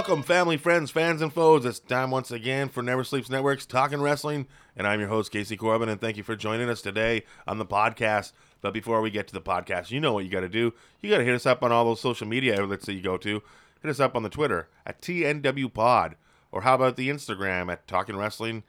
Welcome, family, friends, fans, and foes. It's time once again for Never Sleeps Network's Talking Wrestling, and I'm your host, Casey Corbin, and thank you for joining us today on the podcast. But before we get to the podcast, you know what you got to do. You got to hit us up on all those social media outlets that you go to. Hit us up on the Twitter at TNW Pod, or how about the Instagram at Talking Wrestling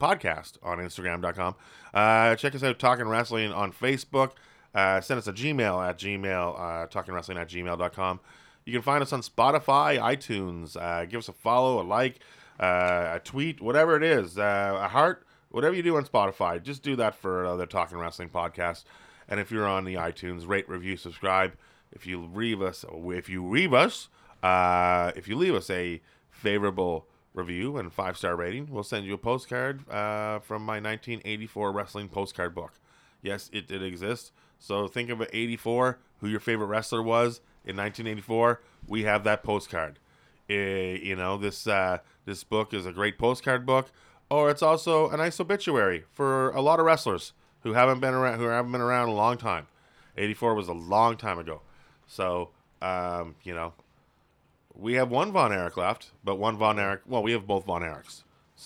Podcast on Instagram.com. Uh, check us out, Talking Wrestling on Facebook. Uh, send us a Gmail at Gmail, uh, Talking Wrestling at gmail.com. You can find us on Spotify, iTunes. Uh, give us a follow, a like, uh, a tweet, whatever it is, uh, a heart, whatever you do on Spotify. Just do that for uh, the Talking Wrestling podcast. And if you're on the iTunes, rate, review, subscribe. If you leave us, if you leave us, uh, if you leave us a favorable review and five star rating, we'll send you a postcard uh, from my 1984 wrestling postcard book. Yes, it did exist. So think of it 84, who your favorite wrestler was in 1984. We have that postcard. Eh, you know, this uh, this book is a great postcard book, or it's also a nice obituary for a lot of wrestlers who haven't been around who haven't been around a long time. 84 was a long time ago. So, um, you know, we have one Von Erich left, but one Von Erich. Well, we have both Von Erichs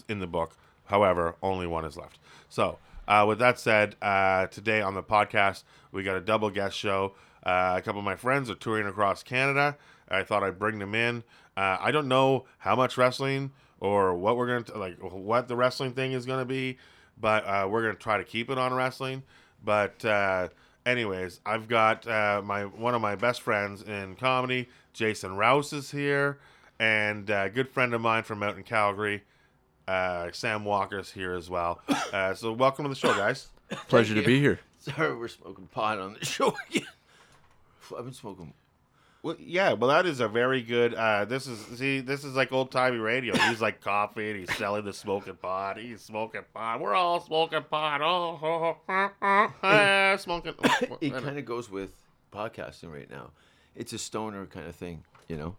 in the book. However, only one is left. So, uh, with that said, uh, today on the podcast, we got a double guest show. Uh, a couple of my friends are touring across Canada. I thought I'd bring them in. Uh, I don't know how much wrestling or what we're going to like, what the wrestling thing is going to be, but uh, we're going to try to keep it on wrestling. But uh, anyways, I've got uh, my one of my best friends in comedy, Jason Rouse, is here, and a good friend of mine from out in Calgary, uh, Sam Walker's here as well. Uh, so welcome to the show, guys. Pleasure to be here. Sorry, we're smoking pot on the show again. I've been smoking. Well, yeah, well, that is a very good. Uh, this is see, this is like old timey radio. He's like and he's selling the smoking pot. He's smoking pot. We're all smoking pot. Oh, oh, oh, oh, ah, smoking. It kind of goes with podcasting right now. It's a stoner kind of thing, you know.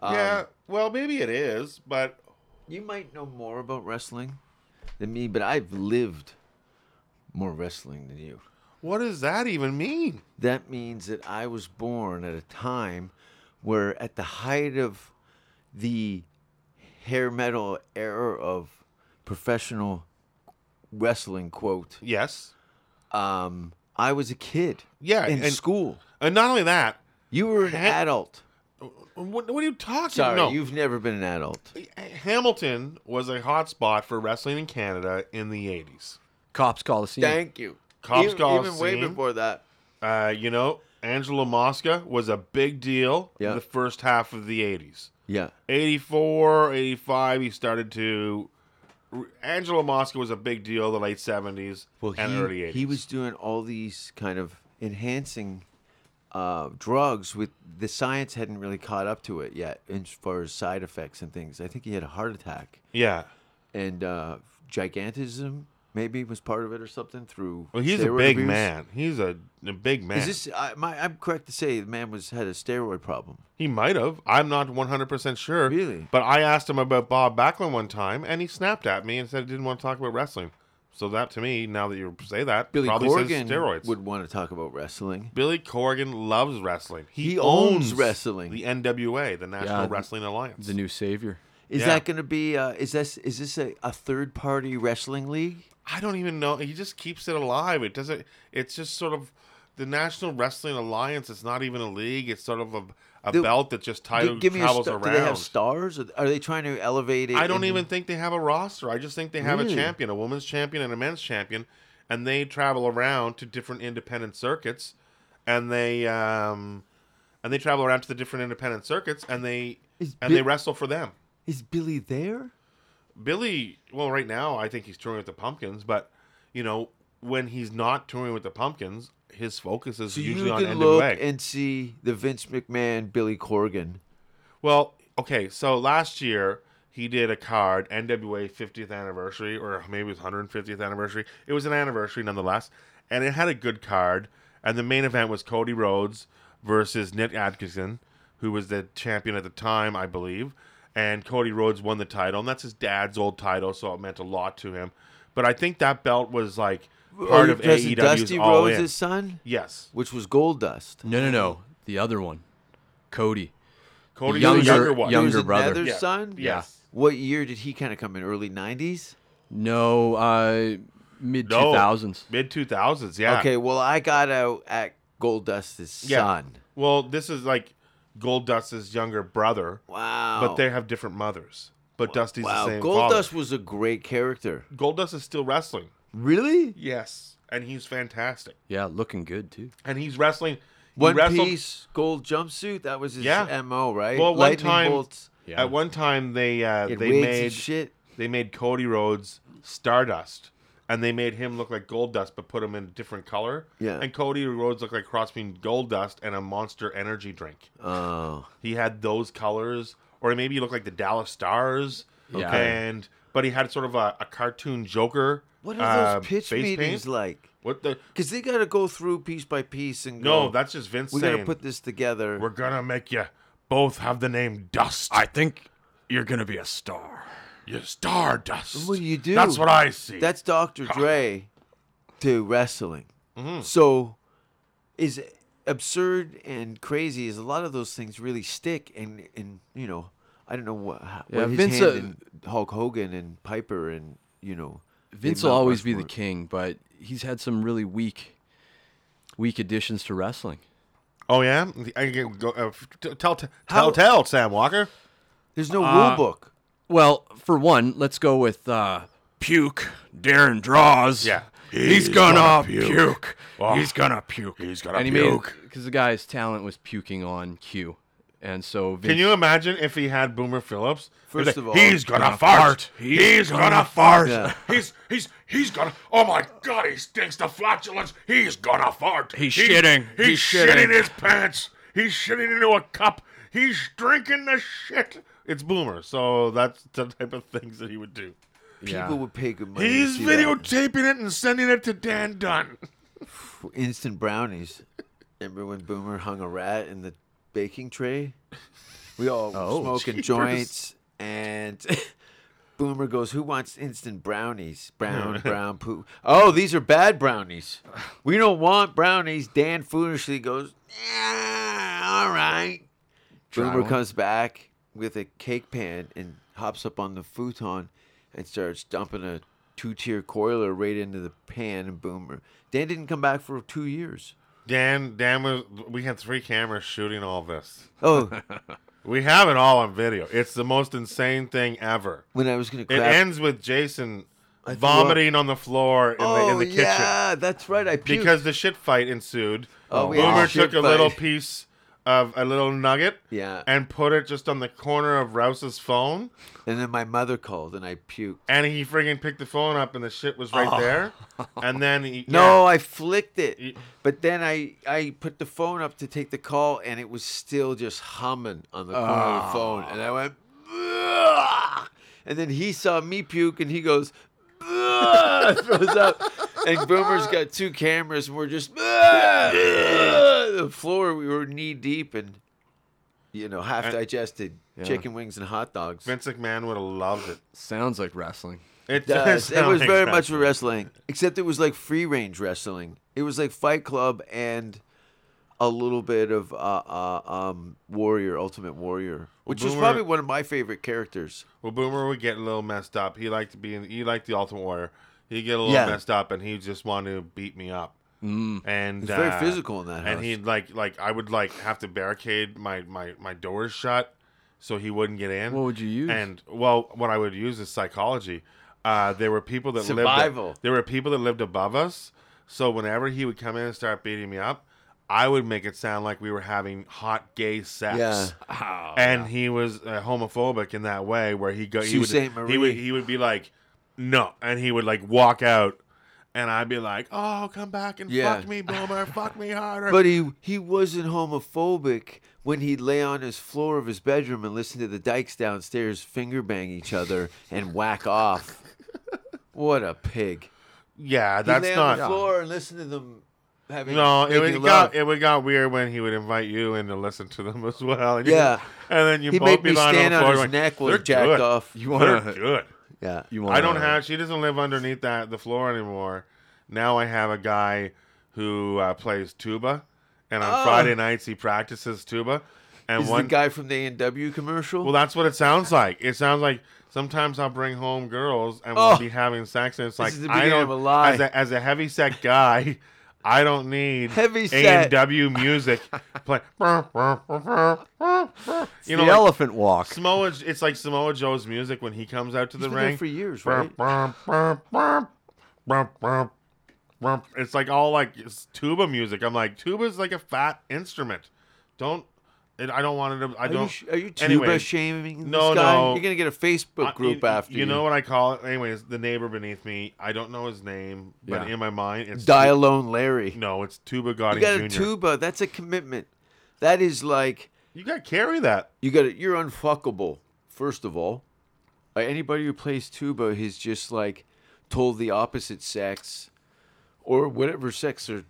Um, yeah, well, maybe it is, but You might know more about wrestling than me, but I've lived more wrestling than you. What does that even mean? That means that I was born at a time where, at the height of the hair metal era of professional wrestling, quote, Yes. um, I was a kid. Yeah, in and- school. And not only that, You were an Ha- adult. what, what are you talking? Sorry, no, you've never been an adult. Hamilton was a hot spot for wrestling in Canada in the '80s. Copps Coliseum. Thank you. Copps even, even way before that. Uh, you know, Angelo Mosca was a big deal Yeah. in the first half of the '80s. Yeah. 84, 85, he started to. Angelo Mosca was a big deal in the late 70s Well, and he, early 80s. he was doing all these kind of enhancing uh, drugs with the science hadn't really caught up to it yet as far as side effects and things. I think he had a heart attack Yeah. and uh, gigantism maybe was part of it or something through. Well, he's a big abuse. man. He's a, a big man. Is this? I, my, I'm correct to say the man was had a steroid problem. he might have. I'm not 100% sure. Really? But I asked him about Bob Backlund one time, and he snapped at me and said he didn't want to talk about wrestling. So that to me, now that you say that, Billy probably Corgan says steroids. would want to talk about wrestling. Billy Corgan loves wrestling. He, He owns wrestling. The NWA, the National Yeah, Wrestling Alliance. The new savior. Is Yeah. that going to be? Uh, is this is this a, a third party wrestling league? I don't even know. He just keeps it alive. It doesn't. It's just sort of the National Wrestling Alliance. It's not even a league. It's sort of a, a Do- belt that just title, give me a travels star. around. Do they have stars? Are they trying to elevate it? I don't even think they have a roster. I just think they have Really? a champion, a women's champion and a men's champion, and they travel around to different independent circuits, and they um, and they travel around to the different independent circuits, and they Is and they wrestle for them. Is Billy there? Billy, well, right now I think he's touring with the Pumpkins, but you know when he's not touring with the Pumpkins, his focus is So usually on NWA. and see the Vince McMahon, Billy Corgan. Well, okay, so last year he did a card NWA 50th anniversary, or maybe it was 150th anniversary. It was an anniversary nonetheless, and it had a good card. And the main event was Cody Rhodes versus Nick Atkinson, who was the champion at the time, I believe. And Cody Rhodes won the title, and that's his dad's old title, so it meant a lot to him. But I think that belt was like part Oh, of because AEW's Dusty All Rhodes' In. son, Yes, which was Gold Dust. No, no, no. The other one, Cody. Cody younger- the younger one. young- There was Younger brother. another Yeah. son. Yes. What year did he kind of come in? Early '90s. No, uh, mid No. 2000s. Mid 2000s, yeah. Okay, well, I got out at Gold Dust's Yeah. son. Well, this is like Gold Dust's younger brother, Wow. but they have different mothers. But Dusty's wow. the same Gold. Dust was a great character. Gold Dust is still wrestling. Really? Yes, and he's fantastic. Yeah, looking good too. And he's wrestling. he One wrestled- piece gold jumpsuit. That was his Yeah. mo, right? Well, one time- bolts. Yeah. At one time, they uh, they made shit. they made Cody Rhodes Stardust, and they made him look like Gold Dust, but put him in a different color. Yeah. And Cody Rhodes looked like a cross between Gold Dust and a Monster Energy drink. Oh, He had those colors, or maybe he looked like the Dallas Stars. Yeah. And but he had sort of a, a cartoon Joker. what are those uh, pitch face meetings paint. like? What the? Because they got to go through piece by piece and go, No, that's just Vince we got saying to put this together. we're gonna make you both have the name Dust. I think you're gonna be a star. You Stardust. What do you do? That's what I see. That's Dr. Dre to wrestling. Mm-hmm. So, is absurd and crazy is a lot of those things really stick and and you know I don't know what, how, Yeah, his Vince, hand uh, in Hulk Hogan and Piper and you know Vince will always be the king, but he's had some really weak, weak additions to wrestling. oh yeah. I can go, uh, t- tell, tell, tell, tell, Sam Walker. There's no Uh, rule book. Well, for one, let's go with uh, puke. Darren Droz. Yeah. he's, He's gonna, gonna puke. puke. Oh. He's gonna puke. He's gonna and he puke. because the guy's talent was puking on cue, and so Vince, Can you imagine if he had Boomer Phillips? He'd First be of all- he's gonna, Gonna fart. fart. He's, He's gonna, gonna fart. Yeah. He's he's he's gonna. Oh my God! He stinks the flatulence. He's gonna fart. He's shitting. He's, He's shitting. shitting. his pants. He's shitting into a cup. He's drinking the shit. It's Boomer, so that's the type of things that he would do. yeah. People would pay good money. to He's see that. videotaping it and sending it to Dan Dunn. instant brownies. Remember when Boomer hung a rat in the baking tray? We all Oh, smoking jeepers. joints, and Boomer goes, "Who wants instant brownies? Brown, brown poo. Oh, these are bad brownies. We don't want brownies." Dan foolishly goes, "Yeah, all right." Boomer one. comes back with a cake pan and hops up on the futon and starts dumping a two-tier coiler right into the pan. And Boomer, Dan didn't come back for two years. Dan, Dan was. We had three cameras shooting all this. Oh, We have it all on video. It's the most insane thing ever. when I was gonna It ends with Jason vomiting on the floor in, oh the, in the oh, kitchen yeah, that's right. I puked. because the shit fight ensued. Oh, uh, a Boomer took a little piece of a little nugget yeah, and put it just on the corner of Rouse's phone, and then my mother called and I puked. and he friggin' picked the phone up, and the shit was right oh. there. And then he No, yeah. I flicked it. But then I, I put the phone up to take the call, and it was still just humming on the corner of the ah. phone. And I went, "Ugh." and then he saw me puke, and he goes, throws up. And Boomer's got two cameras, and we're just "Ugh." The floor. We were knee deep and you know half digested Yeah. chicken wings and hot dogs. Vince McMahon would have loved it. Sounds like wrestling. It, does. does It was very like much that. wrestling, except it was like free range wrestling. It was like Fight Club and a little bit of uh, uh, um, Warrior, Ultimate Warrior, which was Boomer- probably one of my favorite characters. Well, Boomer would get a little messed up. He liked to be in, he liked the Ultimate Warrior. He'd get a little Yeah. messed up, and he just wanted to beat me up. Mm. And He's very uh, physical in that house. And he'd like like I would like have to barricade my my my doors shut so he wouldn't get in. What would you use? And well, what I would use is psychology. Uh, there were people that Survival. lived. There were people that lived above us. So whenever he would come in and start beating me up, I would make it sound like we were having hot gay sex. Yeah. Oh, and he was uh, homophobic in that way, where he go he would, he would he would be like, no, and he would like walk out, and I'd be like, oh, come back and Yeah. fuck me, Boomer, fuck me harder. But he he wasn't homophobic when he'd lay on his floor of his bedroom and listen to the dykes downstairs finger bang each other and whack off. What a pig! Yeah, He'd that's lay on the not. floor and listen to them having No, it, making would love. got it would got weird when he would invite you in to listen to them as well. And you- Yeah. and then you He'd both make be me lying stand on the on floor his going, neck while "They're jacked good. off. You They're to? good. Yeah. You want? I don't have. She doesn't live underneath that the floor anymore. Now I have a guy who uh, plays tuba, and on Oh. Friday nights he practices tuba. And Is one the guy from the A and W commercial? well, that's what it sounds like. It sounds like sometimes I'll bring home girls and we'll Oh. be having sex, and it's like is the I beginning don't of a lie. as a, as a heavy set guy. I don't need Heavy A and W music. Play, you You know, the like elephant walk. Samoa. It's like Samoa Joe's music when he comes out to the He's ring. for years, right? It's like all like it's tuba music. I'm like, tuba's like a fat instrument. Don't. It, I don't want it to. I Are don't. you, sh- are you tuba Anyway, shaming no, guy? no. You're gonna get a Facebook I- group you, after you. You know what I call it? Anyways, the neighbor beneath me. I don't know his name, but Yeah. in my mind, it's Die alone, Larry. No, it's Tuba Gotti. you got a Jr. tuba. That's a commitment. That is like You got to carry that. you got. to You're unfuckable. First of all, uh, anybody who plays tuba is just like told the opposite sex, or whatever sex they're.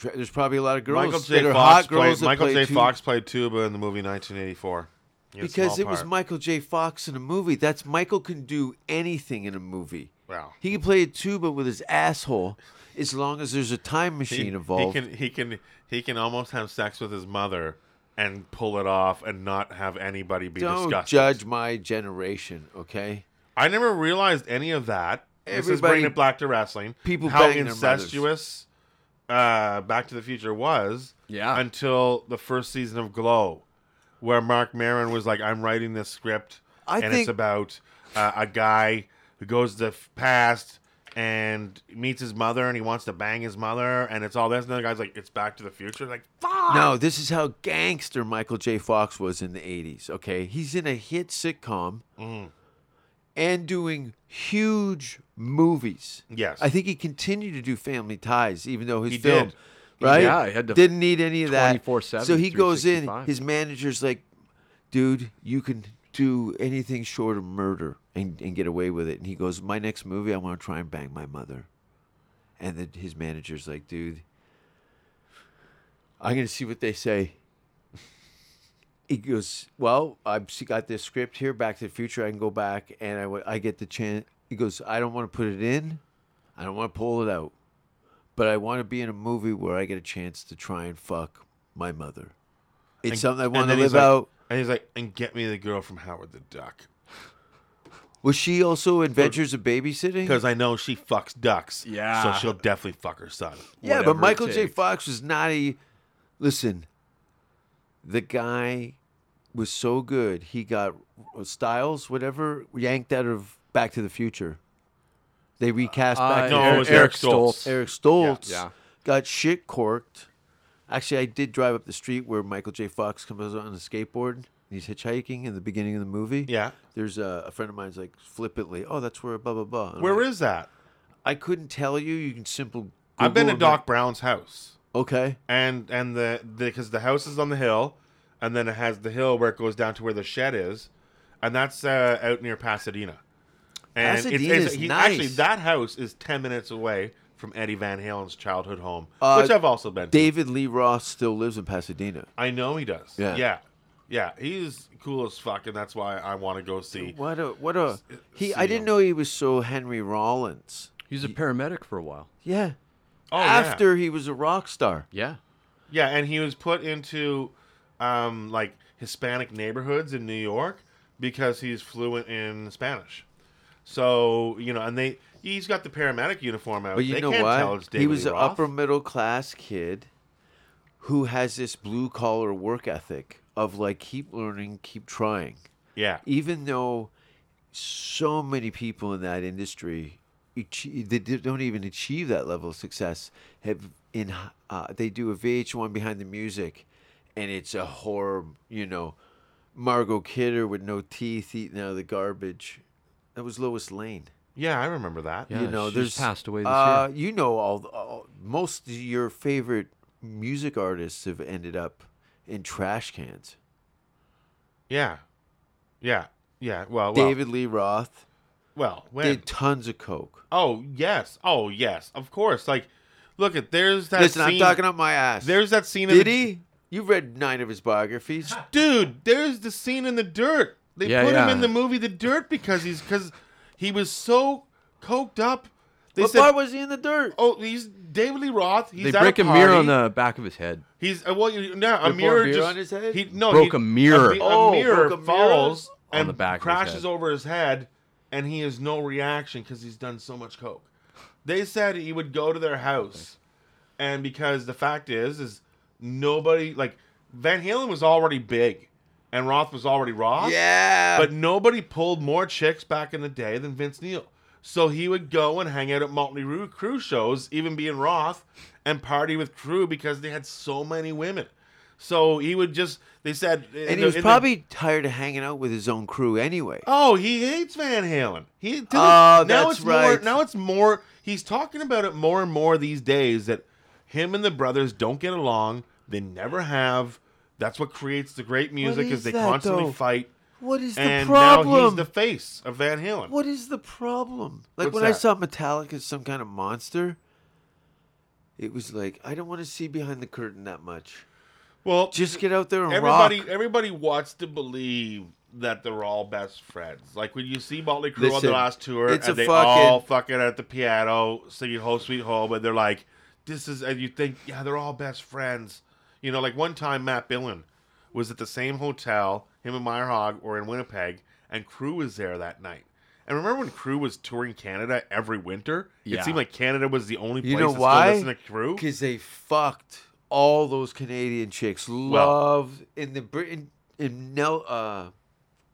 There's probably a lot of girls Michael J. that are Fox hot girls played. that Michael play J. tuba. Fox played tuba in the movie 1984. He had a Because it was. Michael J. Fox in a movie. That's Michael can do anything in a movie. Wow. He can play a tuba with his asshole as long as there's a time He, machine he involved. can he can he can almost have sex with his mother and pull it off and not have anybody be Don't disgusted. judge my generation, okay? I never realized any of that. this is Everybody- bringing it back to wrestling. People how incestuous uh, Back to the Future was. Yeah. Until the first season of Glow, where Marc Maron was like, "I'm writing this script, I and it's about uh, a guy who goes to the past." And meets his mother, and he wants to bang his mother, and it's all this. And the guy's like, "It's Back to the Future." Like, fuck. No, this is how gangster Michael J. Fox was in the 80s, okay? He's in a hit sitcom Mm-hmm. and doing huge movies. Yes. I think he continued to do Family Ties, even though his He film, did. right? Yeah, he had to Didn't need any of that. 24/7, So he goes in, 365. his manager's like, dude, you can do anything short of murder and, and get away with it. And he goes, my next movie, I want to try and bang my mother. And then his manager's like, dude, I'm going to see what they say. He goes, well, I've got this script here, Back to the Future. I can go back and I, w- I get the chance. He goes, I don't want to put it in. I don't want to pull it out. But I want to be in a movie where I get a chance to try and fuck my mother. It's And- something I want to live like- out. And he's like, "And get me the girl from Howard the Duck." Was she also Adventures of Babysitting? Because I know she fucks ducks. Yeah. So she'll definitely fuck her son. Yeah, but Michael J. Fox was not a. Listen, the guy was so good. He got Styles, whatever, yanked out of Back to the Future. They recast Uh, Back to no, it Eric, was Eric Stoltz. Eric Stoltz Yeah. got shit corked. Actually, I did drive up the street where Michael J. Fox comes on a skateboard. and He's hitchhiking in the beginning of the movie. Yeah. There's a, a friend of mine's like flippantly, "Oh, that's where blah blah blah." And Where like, is that? I couldn't tell you. You can simple. I've been to Google Doc Brown's house. Okay. and and the because the, house is on the hill, and then it has the hill where it goes down to where the shed is, and that's uh, out near Pasadena. And Pasadena's he- nice. actually that house is ten minutes away from Eddie Van Halen's childhood home, Uh, which I've also been. to. David Lee Roth still lives in Pasadena. I know he does. Yeah. yeah, yeah. He's cool as fuck, and that's why I want to go see. What a what a he! I didn't him. know he was so Henry Rollins. He was a paramedic for a while. Yeah. Oh, yeah. After he was a rock star. Yeah. Yeah, and he was put into um, like Hispanic neighborhoods in New York because he's fluent in Spanish. So you know, and they he's got the paramedic uniform out. But you they know what? He was Lee an upper middle class kid who has this blue collar work ethic of like keep learning, keep trying. Yeah, Even though so many people in that industry they don't even achieve that level of success. Have in uh, they do a VH1 behind the music, and it's a horror. You know, Margot Kidder with no teeth eating out of the garbage. That was Lois Lane. yeah, I remember that. Yeah, you know, she there's just passed away this uh, You know, all, all most of your favorite music artists have ended up in trash cans. Yeah, yeah, yeah. Well, well, David Lee Roth Well, when? did tons of coke. oh yes, oh yes, of course. Like, look at there's that. Listen, I'm scene- talking up my ass. There's that scene. in did the- he? You've read nine of his biographies. dude there's the scene in the dirt they Yeah, put him in the movie the dirt because he's because he was so coked up they what said part was he in the dirt? oh he's david lee roth he's they at break a, a mirror on the back of his head. he's uh, well you- no, a They mirror just on his head? he no Broke he- a mirror. mi- a, Oh, mirror broke a mirror? falls On and the back of his crashes head. over his head and he has no reaction because he's done so much coke they said he would go to their house and because the fact is is nobody like van halen was already big and roth was already roth Yeah. but nobody pulled more chicks back in the day than Vince Neil. So he would go and hang out at Motley Crue shows, even being Roth, and party with Crue because they had so many women. So he would just, they said, and he was in the- probably tired of hanging out with his own crew anyway. oh, he hates Van Halen. He, Oh, now that's it's more, right. Now it's more, he's talking about it more and more these days that him and the brothers don't get along. They never have. That's what creates the great music is is they that, constantly though? fight. What is the problem? now he's the face of Van Halen. What is the problem? Like What's when I saw Metallica as some kind of monster, it was like I don't want to see behind the curtain that much. Well, Just get out there and everybody rock. everybody wants to believe that they're all best friends. Like when you see Motley Crue on the last tour, and they fucking- all fucking at the piano singing "Home Sweet Home," and they're like, "This is," and you think, yeah, they're all best friends. You know, like one time Matt Billon was at the same hotel. Him and Myrehaug were in Winnipeg, and Crue was there that night. And remember when Crue was touring Canada every winter? Yeah. It seemed like Canada was the only place You know to why? still listen to Crue. Because they fucked all those Canadian chicks. Love in the Britain in no uh,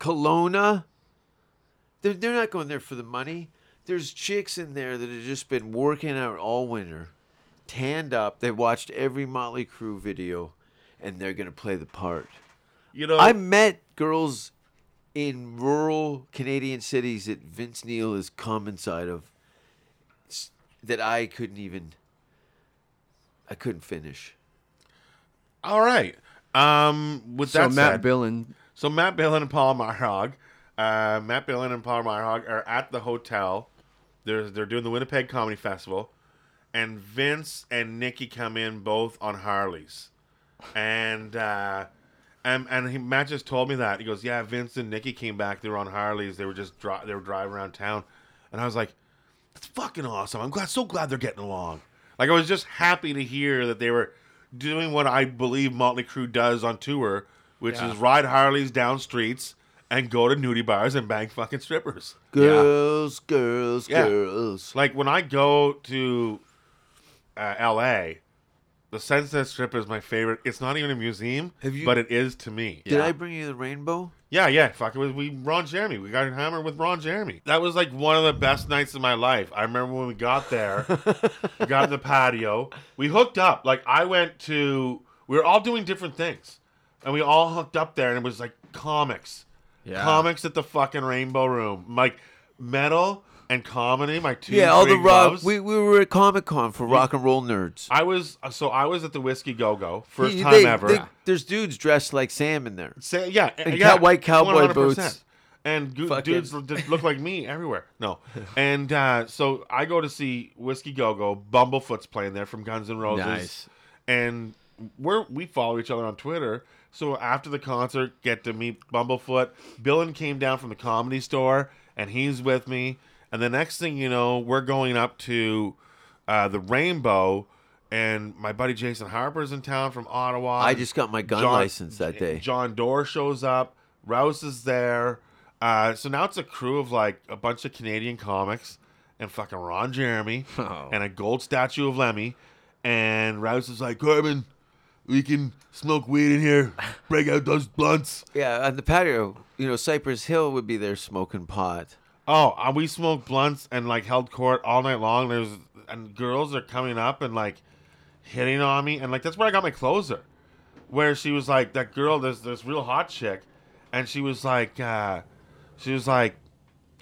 Kelowna. They're they're not going there for the money. There's chicks in there that have just been working out all winter, tanned up. They watched every Motley Crue video, and they're gonna play the part. You know, I met girls in rural Canadian cities that Vince Neil has come inside of that I couldn't even I couldn't finish. all right. Um, with So that Matt said, Billon, So Matt Billon and Paul Myrehaug, uh, Matt Billon and Paul Myrehaug are at the hotel. They're they're doing the Winnipeg Comedy Festival, and Vince and Nikki come in both on Harleys, and uh, and and he, Matt just told me that he goes, yeah, Vince and Nikki came back. They were on Harleys. They were just dri- they were driving around town, and I was like, that's fucking awesome. I'm glad, so glad they're getting along. Like I was just happy to hear that they were doing what I believe Motley Crue does on tour, which is ride Harleys down streets and go to nudie bars and bang fucking strippers. Girls, girls, Yeah. girls. Like when I go to uh, L.A., the Sunset Strip is my favorite. It's not even a museum, Have you- but it is to me. Did I bring you the rainbow? Yeah, yeah. Fuck it was we Ron Jeremy. We got hammered with Ron Jeremy. That was like one of the best nights of my life. I remember when we got there, we got in the patio, we hooked up. Like I went to we were all doing different things. And we all hooked up there and it was like comics. Yeah. Comics at the fucking Rainbow Room. Like metal and comedy, my two yeah, all the rock. loves. We, we were at Comic Con for rock and roll nerds. I was so I was at the Whiskey Go Go first He- time they- ever. they- there's dudes dressed like Sam in there. Say, yeah, And yeah, cow- white cowboy 100%. boots. And Fucking- dudes look- look like me everywhere. No, and uh, so I go to see Whiskey Go Go. Bumblefoot's playing there from Guns N' Roses. Nice. And we're we follow each other on Twitter. So after the concert, get to meet Bumblefoot. Billon came down from the comedy store, and he's with me. And the next thing you know, we're going up to uh, the Rainbow, and my buddy Jason Harper's in town from Ottawa. I just got my gun license that day. John Doerr shows up. Rouse is there. Uh, so now it's a crew of like a bunch of Canadian comics and fucking Ron Jeremy Oh. and a gold statue of Lemmy. And Rouse is like, Corbin, we can smoke weed in here, break out those blunts. Yeah, on the patio, you know, Cypress Hill would be there smoking pot. Oh, uh, we smoked blunts and like held court all night long. There's and girls are coming up and like hitting on me, and like that's where I got my closer, where she was like that girl, this this real hot chick, and she was like, uh, she was like,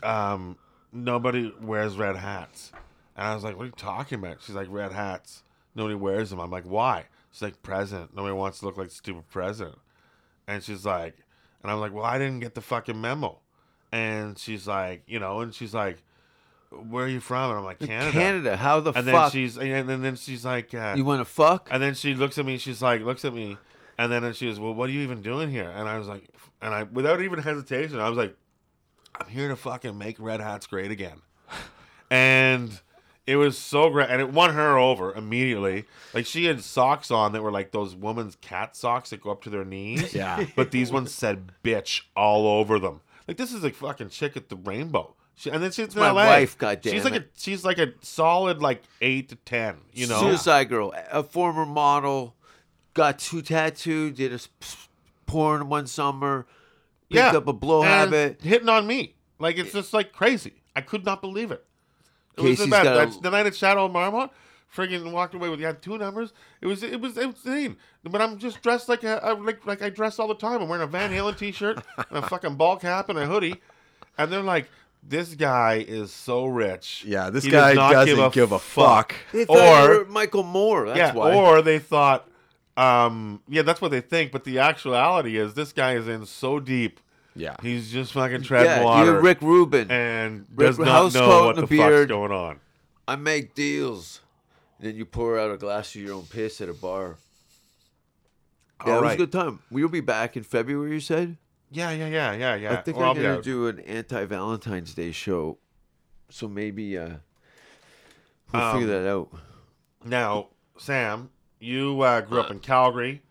um, nobody wears red hats, and I was like, what are you talking about? She's like, red hats, nobody wears them. I'm like, why? She's like, president. Nobody wants to look like stupid president. And she's like, and I'm like, well, I didn't get the fucking memo. And she's like, you know, and she's like, where are you from? And I'm like, Canada. Canada. How the And then fuck? she's, and then, then she's like, uh, you want to fuck? and then she looks at me. She's like, looks at me, and then she goes, "Well, what are you even doing here?" And I was like, and I, without even hesitation, I was like, "I'm here to fucking make Red Hats great again." and it was so great, and it won her over immediately. Like she had socks on that were like those woman's cat socks that go up to their knees. Yeah. but these ones said "bitch" all over them. Like this is a fucking chick at the Rainbow. She, and then she's in my LA. wife, She's goddammit. like a she's like a solid like eight to ten. You know, Suicide Girl, a former model, got two tattooed, did a porn one summer, picked up a blow and habit. hitting on me. Like it's just like crazy. I could not believe it. It was the got a- That's- the night at Shadow of Marmot, friggin' walked away with yeah two numbers. It was it was insane. But I'm just dressed like a, I- like like I dress all the time. I'm wearing a Van Halen t-shirt and a fucking ball cap and a hoodie, and they're like. This guy is so rich. Yeah, this He does guy not doesn't give a fuck. They thought you Or were Michael Moore. That's yeah, why. or they thought, um, yeah, that's what they think. But the actuality is, this guy is in so deep. Yeah. He's just fucking treading yeah, water. you're Rick Rubin. and Rick- does not house know what and the a fuck's going on. I make deals. Then you pour out a glass of your own piss at a bar. Yeah, All it was right. a good time. We'll be back in February. You said. Yeah, yeah, yeah, yeah, yeah. I think Well, I'll I'm be gonna out. do an anti Valentine's Day show. So maybe uh, we'll Um, figure that out. Now, Sam, you uh, grew up in Calgary,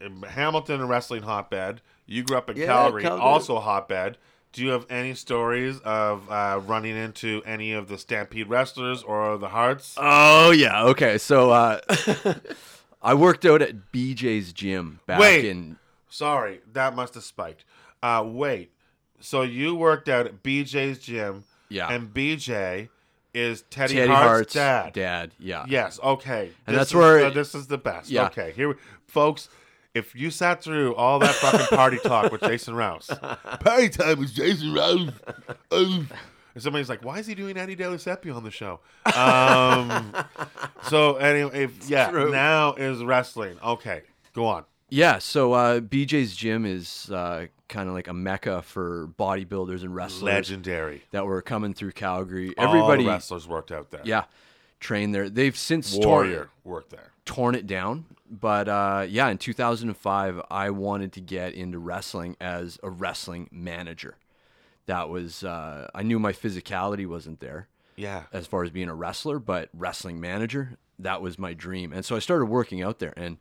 in Hamilton, a wrestling hotbed. You grew up in Yeah, Calgary, Calgary. also a hotbed. Do you have any stories of uh, running into any of the Stampede wrestlers or the Harts? Oh yeah. Okay. So uh, I worked out at BJ's gym back Wait. in. Sorry, that must have spiked. Uh, wait. So you worked out at BJ's gym. Yeah. And BJ is Teddy, Teddy Hart's, Hart's dad. Dad. Yeah. Yes. Okay. And This that's is- where- this is the best. Yeah. Okay. Here, we- folks. If you sat through all that fucking party talk with Jason Rouse, party time with Jason Rouse. And somebody's like, "Why is he doing Eddie Deliseppi on the show?" Um, so anyway, if, yeah, true. now is wrestling. Okay, go on. Yeah, so uh, BJ's gym is uh, kind of like a mecca for bodybuilders and wrestlers Legendary. that were coming through Calgary. All Everybody, the wrestlers worked out there. yeah, trained there. They've since Warrior torn, worked there. torn it down. But uh, yeah, in 2005, I wanted to get into wrestling as a wrestling manager. That was uh, I knew my physicality wasn't there Yeah. as far as being a wrestler, but wrestling manager that was my dream. And so I started working out there. And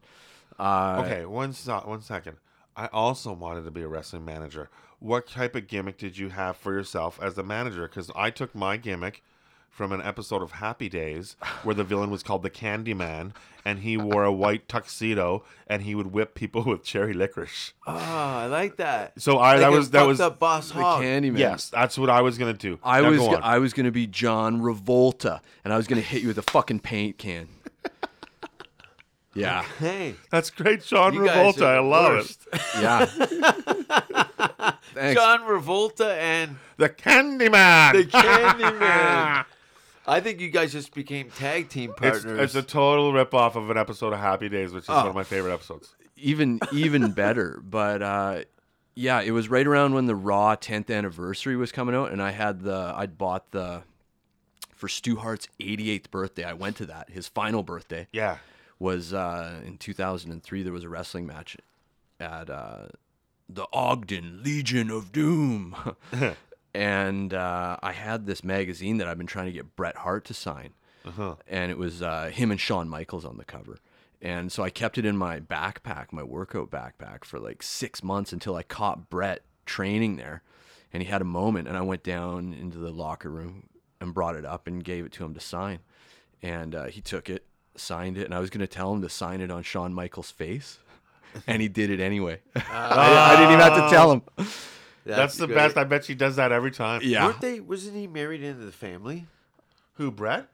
uh, Okay, one so- one second. I also wanted to be a wrestling manager. What type of gimmick did you have for yourself as a manager? Because I took my gimmick from an episode of Happy Days where the villain was called the Candyman, and he wore a white tuxedo and he would whip people with cherry licorice. Oh, I like that. So I Like that was that fucked was up boss the hog. Candyman. yes, that's what I was gonna do. I Now was go go- on. I was gonna be John Revolta, and I was gonna hit you with a fucking paint can. Yeah, Hey, That's great, John you Revolta. I love worst. it. yeah. Thanks. John Revolta and The Candyman. the Candyman. I think you guys just became tag team It's, partners. it's a total rip off of an episode of Happy Days, which is one of my favorite episodes. even even better. But uh, yeah, it was right around when the Raw 10th anniversary was coming out, and I had the I'd bought the for Stu Hart's 88th birthday. I went to that. His final birthday Yeah. was uh, in 2003. There was a wrestling match at uh, the Ogden Legion of Doom. and uh, I had this magazine that I've been trying to get Bret Hart to sign, and it was uh, him and Shawn Michaels on the cover. And so I kept it in my backpack, my workout backpack, for like six months until I caught Bret training there, and he had a moment, and I went down into the locker room and brought it up and gave it to him to sign, and uh, he took it, signed it, and I was going to tell him to sign it on Shawn Michaels' face. And he did it anyway. I, I didn't even have to tell him. That's, the great. best. I bet she does that every time. Yeah. Weren't they? Wasn't he married into the family? Who, Bret?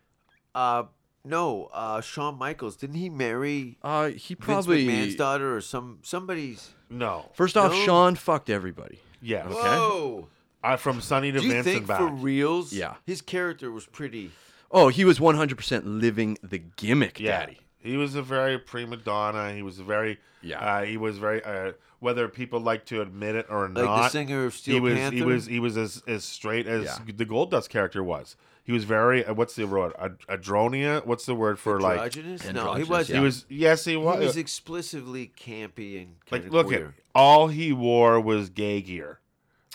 Uh, no. Uh, Shawn Michaels didn't he marry Uh, he Vince probably McMahon's daughter or some somebody's? No. First off, No. Shawn fucked everybody. Yes. Whoa! I from Sunny to Do you Vince think and back. for reals? Yeah. His character was pretty. Oh, he was 100% living the gimmick, Yeah. daddy. He was a very prima donna. He was a very Yeah. Uh, he was very uh, whether people like to admit it or not. Like not. the singer of Steel he was Panther. he was he was as as straight as Yeah. the Gold Dust character was. He was very uh, what's the word? Ad- Adronia. What's the word for like? Androgynous? No, he was. yeah. He was yes, he was. He was. was explicitly campy and kind like of look queer. at all he wore was gay gear,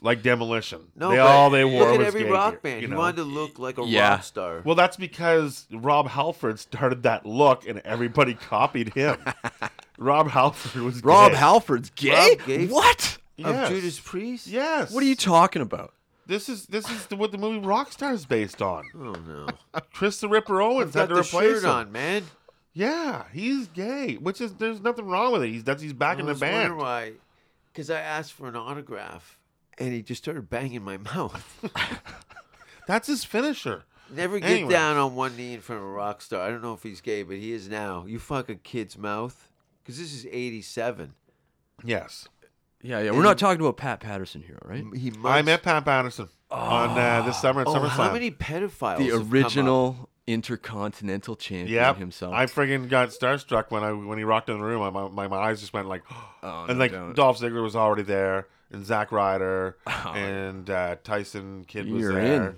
like Demolition. No, they but all they wore look at was every gay rock gear, band. You he know? wanted to look like a Yeah. rock star. Well, that's because Rob Halford started that look, and everybody copied him. Rob Halford was Rob gay. Halford's gay? Rob gay? What? Yes. Of Judas Priest? Yes. What are you talking about? This is this is the, what the movie Rockstar is based on. Oh no! Chris the Ripper Owens had got to the replace shirt him. on, man. Yeah, he's gay, which is there's nothing wrong with it. He's that's he's back I in the was band. wondering why, because I asked for an autograph, and he just started banging my mouth. That's his finisher. Never get Anyway. down on one knee in front of a rock star. I don't know if he's gay, but he is now. You fuck a kid's mouth, because this is '87. Yes, Yeah, yeah. We're not talking about Pat Patterson here, right? He I met Pat Patterson on uh, this summer at Oh, SummerSlam. how many pedophiles? The have come up? original intercontinental champion Yep, himself. I friggin' got starstruck when I when he rocked in the room. My, my, my eyes just went like, Oh, and no, like don't. Dolph Ziggler was already there, and Zack Ryder, and uh, Tyson Kidd was You're there, in.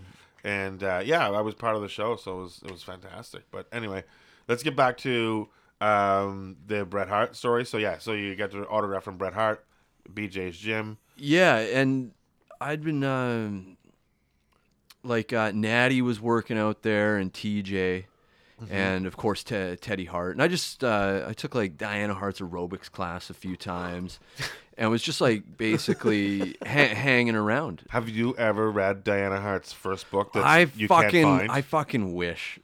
and uh, yeah, I was part of the show, so it was it was fantastic. But anyway, let's get back to um, the Bret Hart story. So yeah, so you got the autograph from Bret Hart, BJ's gym. Yeah, and I'd been um, like uh, Natty was working out there, and TJ, and of course Te- Teddy Hart. And I just uh, I took like Diana Hart's aerobics class a few times, and was just like basically ha- hanging around. Have you ever read Diana Hart's first book that I you fucking can't find? I fucking wish.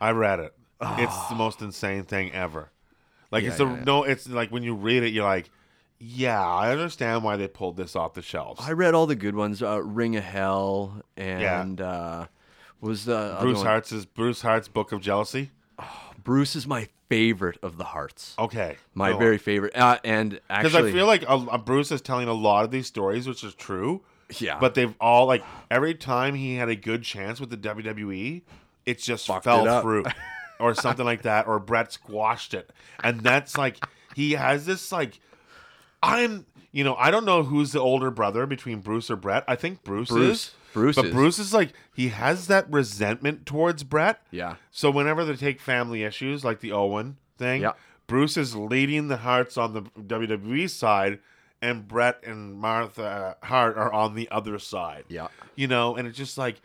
I read it. It's the most insane thing ever. Like it's a yeah, yeah. no. It's like when you read it, you're like, yeah, I understand why they pulled this off the shelves. I read all the good ones, uh, Ring of Hell, and uh, was the other Bruce one- Hart's Bruce Hart's book of jealousy. Bruce is my favorite of the Harts. Okay, My very favorite. Uh, and because I feel like a, a Bruce is telling a lot of these stories, which is true. Yeah. but they've all like every time he had a good chance with the WWE, it just Fucked fell it through, or something like that, or Bret squashed it, and that's like he has this like I'm you know I don't know who's the older brother between Bruce or Bret. I think Bruce, Bruce. is. Bruce but is. Bruce is like he has that resentment towards Bret. Yeah. So whenever they take family issues like the Owen thing, Yeah. Bruce is leading the Harts on the WWE side, and Bret and Martha uh, Hart are on the other side. Yeah. You know, and it's just like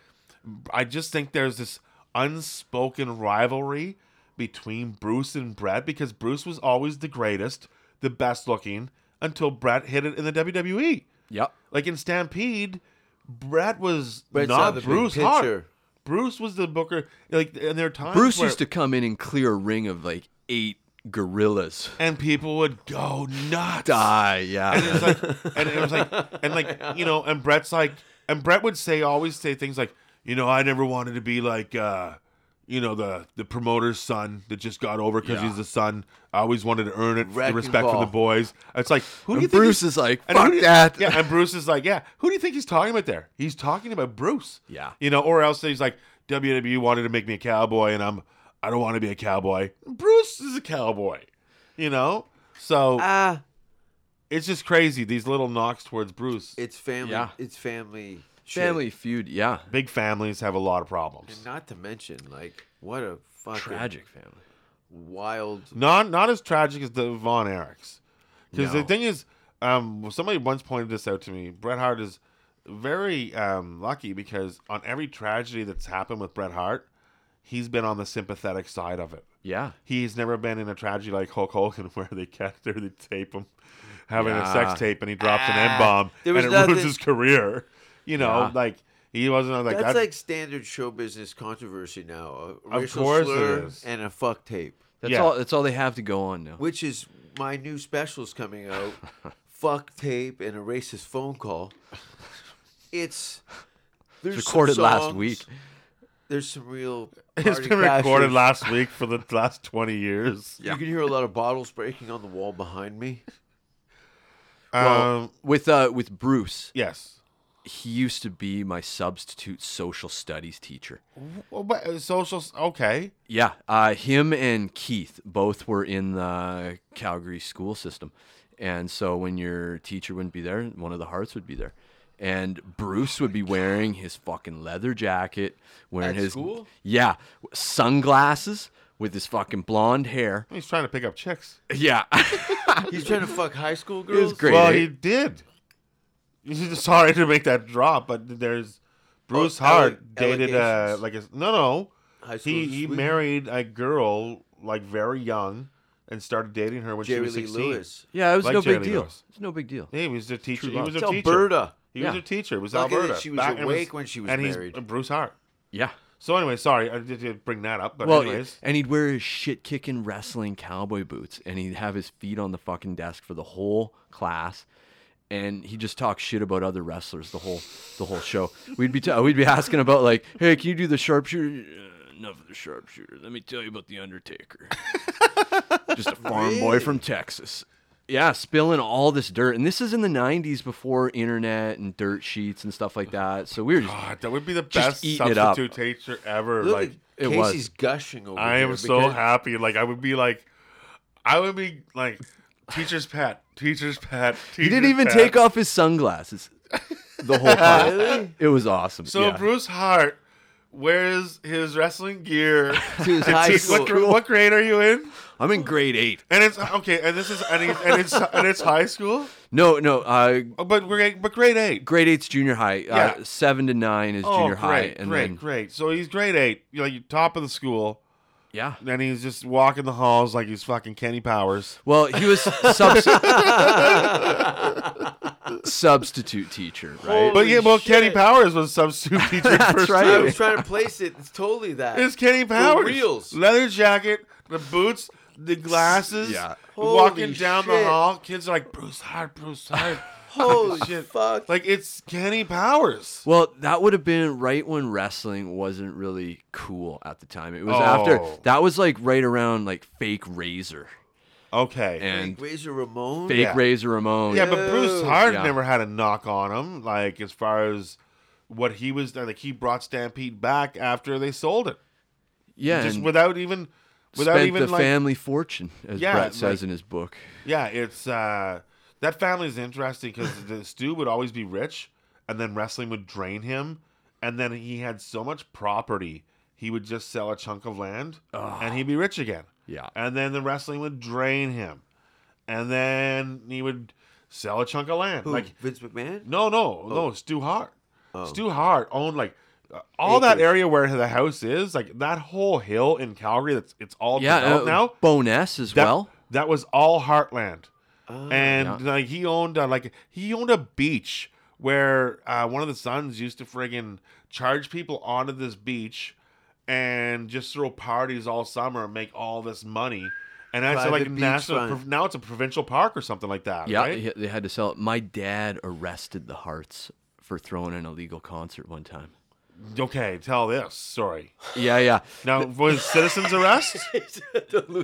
I just think there's this unspoken rivalry between Bruce and Bret because Bruce was always the greatest, the best looking until Bret hit it in the WWE. Yep. Like in Stampede, Bret was Bret's not not the big Bruce picture. Hart. Bruce was the booker. Like, and there are times Bruce where- used to come in and clear a ring of like eight gorillas. and people would go nuts. Die. Yeah. And it's like, and it was like, and like, you know, and Bret's like, and Bret would say, always say things like, you know, I never wanted to be like, uh, you know, the the promoter's son that just got over because Yeah. he's the son. I always wanted to earn it, the Wrecking respect from ball. the boys. It's like, who do And you think? Bruce he's- is like, and who fuck do you- that. Yeah, and Bruce is like, yeah. Who do you think he's talking about there? He's talking about Bruce. Yeah. You know, or else he's like, WWE wanted to make me a cowboy, and I'm, I don't want to be a cowboy. Bruce is a cowboy. You know, so Ah, it's just crazy. These little knocks towards Bruce. it's family. Yeah. It's family. Shit. Family feud. Yeah. Big families have a lot of problems. And not to mention, like, what a fucking Tragic family. wild. Not not as tragic as the Von Erichs. Because the thing is, um, somebody once pointed this out to me. Bret Hart is very um, lucky because on every tragedy that's happened with Bret Hart, he's been on the sympathetic side of it. Yeah. He's never been in a tragedy like Hulk Hogan where they catch or they tape him having a sex tape and he drops an Ah, M bomb and was it ruins his career. You know, Yeah. like he wasn't like That's that. like standard show business controversy now. A Of racial course slur is. and a fuck tape, That's Yeah. all. That's all they have to go on now. which is my new specials coming out. fuck tape and a racist phone call. It's there's some recorded last week. There's some real. it's party been recorded last week for the last twenty years. You can hear a lot of bottles breaking on the wall behind me. Um, with uh with Bruce. yes. He used to be my substitute social studies teacher. Well, but uh, social. Okay. Yeah, uh, him and Keith both were in the Calgary school system, and so when your teacher wouldn't be there, one of the Harts would be there, and Bruce would be wearing his fucking leather jacket, wearing At his school? yeah sunglasses with his fucking blonde hair. He's trying to pick up chicks. Yeah, He's trying to fuck high school it girls. was great. well, eh? he did. Sorry to make that drop, but there's Bruce Oh, Hart alle- dated uh, a like a no no. High school He he married a girl like very young and started dating her when she Jerry was Lee 16. Lewis. Yeah, it was Like no Jerry big deal. Lewis. It's no big deal. He was a teacher. True He was a It's teacher. Alberta. He was a teacher. It was Lucky that Alberta. she was Back- and awake when she was and married. he's Bruce Hart. Yeah. So anyway, sorry, I did, did bring that up, but Well, anyways, and he'd wear his shit kicking wrestling cowboy boots, and he'd have his feet on the fucking desk for the whole class, and he just talk shit about other wrestlers the whole the whole show. We'd be t- we'd be asking about like, hey, can you do the sharpshooter? Uh, enough of the sharpshooter. Let me tell you about the Undertaker. just a farm boy from Texas. Yeah, spilling all this dirt, and this is in the '90s before internet and dirt sheets and stuff like that. So we were just God, that would be the best eating it up. substitute teacher ever. Look like at it was. Casey's gushing over it. I am here so happy. Like I would be like, I would be like, teacher's pet, teacher's pet. He didn't even take off his sunglasses the whole time. Really? It was awesome. So yeah. Bruce Hart wears his wrestling gear. To his high Teach- what, school. gr- what grade are you in? I'm in grade eight. And it's okay. And this is and, he's, and it's and it's high school. No, no. Uh, Oh, but grade but grade eight. grade eight's junior high. Yeah. Uh, seven to nine is Oh, junior great, high, and great, then great. So he's grade eight. You know, you top of the school. Yeah. And he's just walking the halls like he's fucking Kenny Powers. Well, he was subs- substitute teacher, right? But yeah, well, shit. Kenny Powers was substitute teacher. That's first right. I was trying to place it. It's totally that. It's Kenny Powers. reals. Leather jacket, the boots, the glasses. Yeah. Walking Holy down the hall, kids are like Bruce Hart, Bruce Hart. Holy shit. fuck. Like it's Kenny Powers. Well, that would have been right when wrestling wasn't really cool at the time. It was Oh. after that was like right around like fake Razor Okay. and Fake Razor Ramon. fake Yeah. Razor Ramon. yeah, but Bruce Hart Yeah. never had a knock on him. Like as far as what he was, like he brought Stampede back after they sold it, yeah, just without even, without spent even the like, family fortune, as Yeah, Bret says like- in his book. Yeah, it's uh that family is interesting because the Stu would always be rich, and then wrestling would drain him, and then he had so much property he would just sell a chunk of land, and he'd be rich again. Yeah. and then the wrestling would drain him, and then he would sell a chunk of land. Who, Like Vince McMahon? no, no, Oh. no, Stu Hart. Stu Hart owned like. uh, All that area where the house is, like that whole hill in Calgary, that's it's all Yeah, developed uh, now. Boness as That, well. that was all Heartland, and Oh, Yeah. like he owned uh, like he owned a beach where uh, one of the sons used to friggin' charge people onto this beach and just throw parties all summer and make all this money. And that's like national. prov- Now it's a provincial park or something like that. Yeah, right? they had to sell it. My dad arrested the Harts for throwing an illegal concert one time. Okay, tell this story. Yeah, yeah. Now was citizens arrest,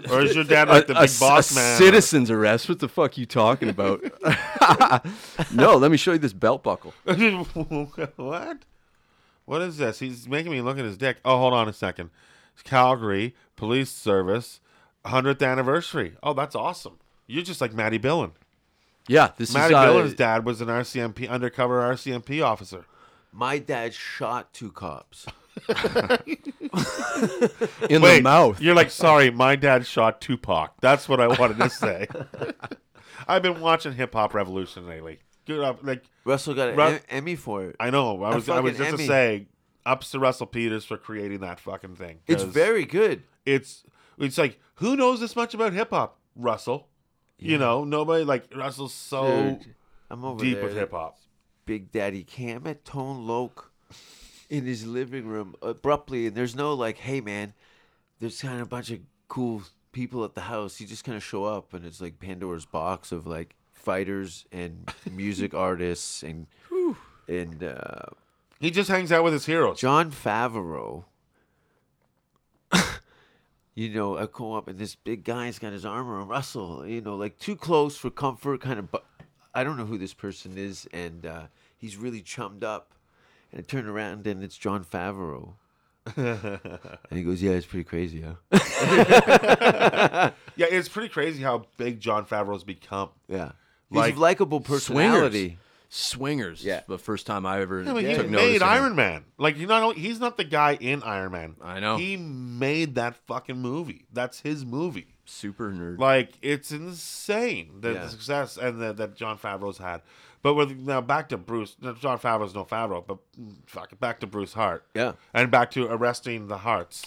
or is your dad like the a, big a- boss a man? citizen's arrest. What the fuck you talking about? no, let me show you this belt buckle. what? What is this? He's making me look at his dick. Oh, hold on a second. It's Calgary Police Service 100th anniversary. Oh, that's awesome. You're just like Matty Billon. Yeah, this Matty is uh, Billon's dad was an RCMP undercover RCMP officer. My dad shot two cops. in Wait, the mouth. You're like, sorry, my dad shot Tupac. That's what I wanted to say. I've been watching Hip Hop Evolution lately. Good up, like Russell got an Ru- em- Emmy for it. I know. I A was I was fucking just to say, ups to Russell Peters for creating that fucking thing. It's very good. it's it's like who knows this much about hip hop? Russell. You know, nobody like Russell's so Dude, I'm over deep there. with hip hop. Big Daddy Cam at Tone Loc in his living room abruptly, and there's no like, hey man, there's kind of a bunch of cool people at the house. You just kind of show up, and it's like Pandora's box of like fighters and music artists and and uh, He just hangs out with his heroes. Jon Favreau. you know, I come up and this big guy's got his arm around Russell. You know, like too close for comfort, kind of. Bu- I don't know who this person is, and uh, he's really chummed up. And I turn around, and it's Jon Favreau. and he goes, "Yeah, it's pretty crazy, huh?" Yeah, it's pretty crazy how big Jon Favreau's become. Yeah, he's Like, a likable personality. Swingers. Yeah. The first time I ever Yeah, but he took notice. made of him. Iron Man. Like you not only, he's not the guy in Iron Man. I know. He made that fucking movie. That's his movie. Super nerd. Like it's insane the, Yeah. the success and the, that Jon Favreau's had. But with now back to Bruce, Jon Favreau's no Favreau, but fuck back to Bruce Hart. Yeah. and back to arresting the Harts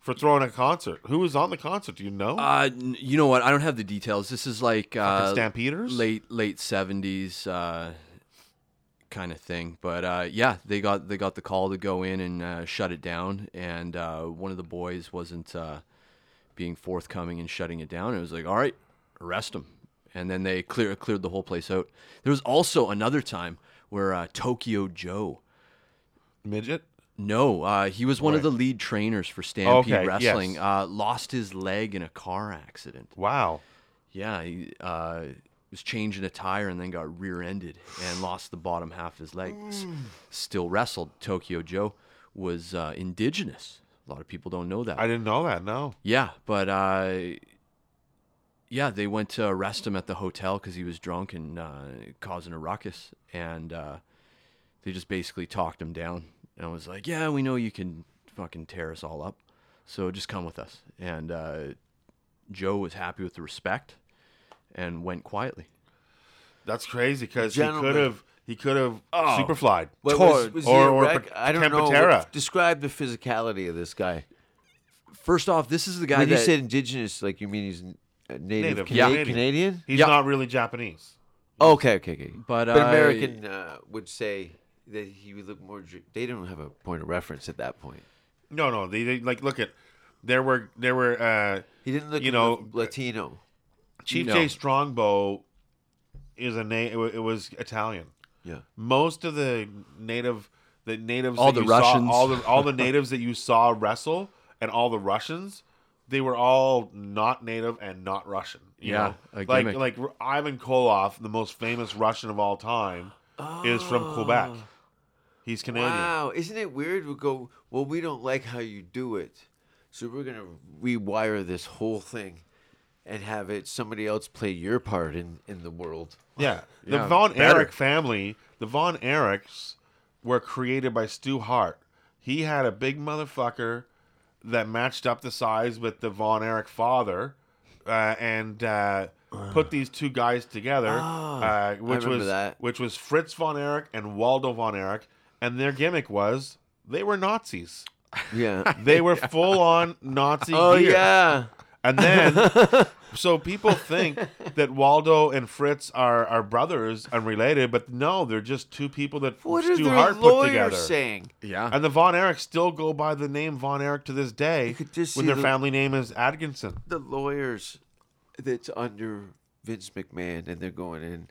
for throwing a concert. Who was on the concert? Do you know? Uh, you know what? I don't have the details. This is like uh, Stampeders? late late seventies uh, kind of thing. But uh, yeah, they got they got the call to go in and uh, shut it down, and uh, one of the boys wasn't uh, being forthcoming and shutting it down. It was like, all right, arrest him, and then they clear cleared the whole place out. There was also another time where uh, Tokyo Joe. Midget. No, uh, he was one of the lead trainers for Stampede Okay, Wrestling. yes. Uh, lost his leg in a car accident. Wow. Yeah, he uh, was changing a tire and then got rear-ended and lost the bottom half of his leg. S- Still wrestled. Tokyo Joe was uh, indigenous. A lot of people don't know that. I didn't know that. No. yeah, but uh, yeah, they went to arrest him at the hotel because he was drunk and uh, causing a ruckus, and uh, they just basically talked him down and was like, "Yeah, we know you can fucking tear us all up, so just come with us." And uh, Joe was happy with the respect and went quietly. That's crazy because he Gentlemen. could have he could have Oh. superflied. What was, was he or- a or wreck? I don't know. Tempatera. What- describe the physicality of this guy. First off, this is the guy when you said indigenous, like you mean he's uh, native, Native, Cana- yeah. Canadian? He's Yeah. not really Japanese. Okay, okay, okay. But, but uh, American uh, would say that he would look more. They don't have a point of reference at that point. No, no. They, they like look at there were there were uh, He didn't look, You know, Latino. Chief No. Jay Strongbow is a name. It, it was Italian. Yeah. Most of the native the natives All the you saw- Russians. all the all the natives that you saw wrestle and all the Russians they were all not native and not Russian. Yeah, like like Ivan Koloff, the most famous Russian of all time, is from oh. Quebec. He's Canadian. Wow, isn't it weird? We go, well, we don't like how you do it, so we're gonna rewire this whole thing, and have it somebody else play your part in in the world. Yeah. The Yeah, Von better. Erich family, the Von Erichs were created by Stu Hart. He had a big motherfucker that matched up the size with the Von Erich father uh, and uh, put these two guys together, uh, which was that. which was Fritz Von Erich and Waldo Von Erich, and their gimmick was they were Nazis. Yeah. They were full on Nazi oh gear. yeah. And then, so people think that Waldo and Fritz are, are brothers and related, but no, they're just two people that What Stu their Hart put together. saying? yeah. And the Von Erichs still go by the name Von Erich to this day could just when see their the- family name is Atkinson. The lawyers that's under Vince McMahon, and they're going in.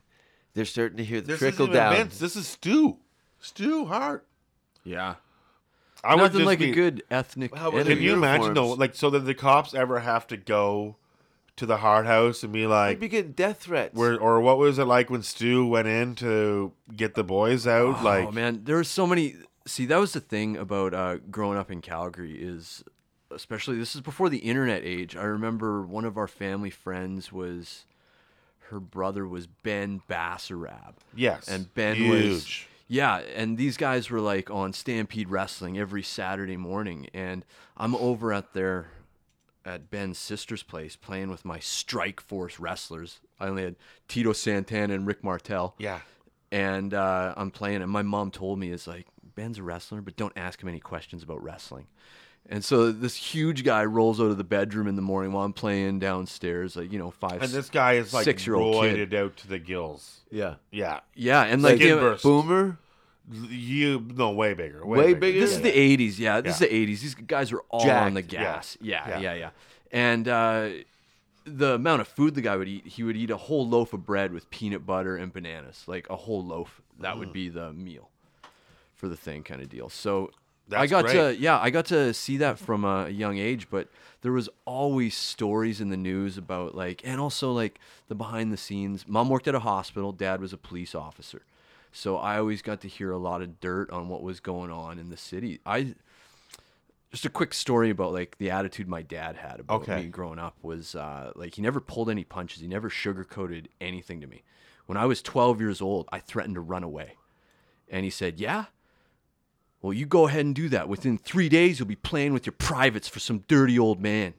They're starting to hear the This trickle isn't down. Vince. This is Stu. Stu Hart. yeah. I would Nothing just like be- a good ethnic. How. Can you imagine though, like, so that the cops ever have to go to the Hart House and be like, be getting death threats. where, or what was it like when Stu went in to get the boys out? like, oh man, there were so many. See, that was the thing about uh, growing up in Calgary is, especially this is before the internet age. I remember one of our family friends was, her brother was Ben Bassarab. yes, and Ben was yeah, and these guys were like on Stampede Wrestling every Saturday morning, and I'm over at their at Ben's sister's place playing with my Strike Force wrestlers. I only had Tito Santana and Rick Martel. Yeah. and uh, I'm playing, and my mom told me it's like Ben's a wrestler, but don't ask him any questions about wrestling. And so this huge guy rolls out of the bedroom in the morning while I'm playing downstairs, like you know, five. And this guy is like six-year-old roided kid. out to the gills. yeah. Yeah. yeah, and Like like you know, Boomer. You no way bigger. Way, Way bigger. bigger? This is the '80s, yeah. This Yeah. is the '80s. These guys are all on the gas. Yeah, Yeah. yeah, yeah. And uh, the amount of food the guy would eat, he would eat a whole loaf of bread with peanut butter and bananas, like a whole loaf. That would be the meal for the thing, kind of deal. So That's I got great. to yeah, I got to see that from a young age, but there was always stories in the news about like and also like the behind the scenes. Mom worked at a hospital, dad was a police officer. So I always got to hear a lot of dirt on what was going on in the city. I just a quick story about like the attitude my dad had about Okay. me growing up was uh, like he never pulled any punches. He never sugarcoated anything to me. When I was 12 years old, I threatened to run away. And he said, "Yeah, well, you go ahead and do that. Within three days, you'll be playing with your privates for some dirty old man.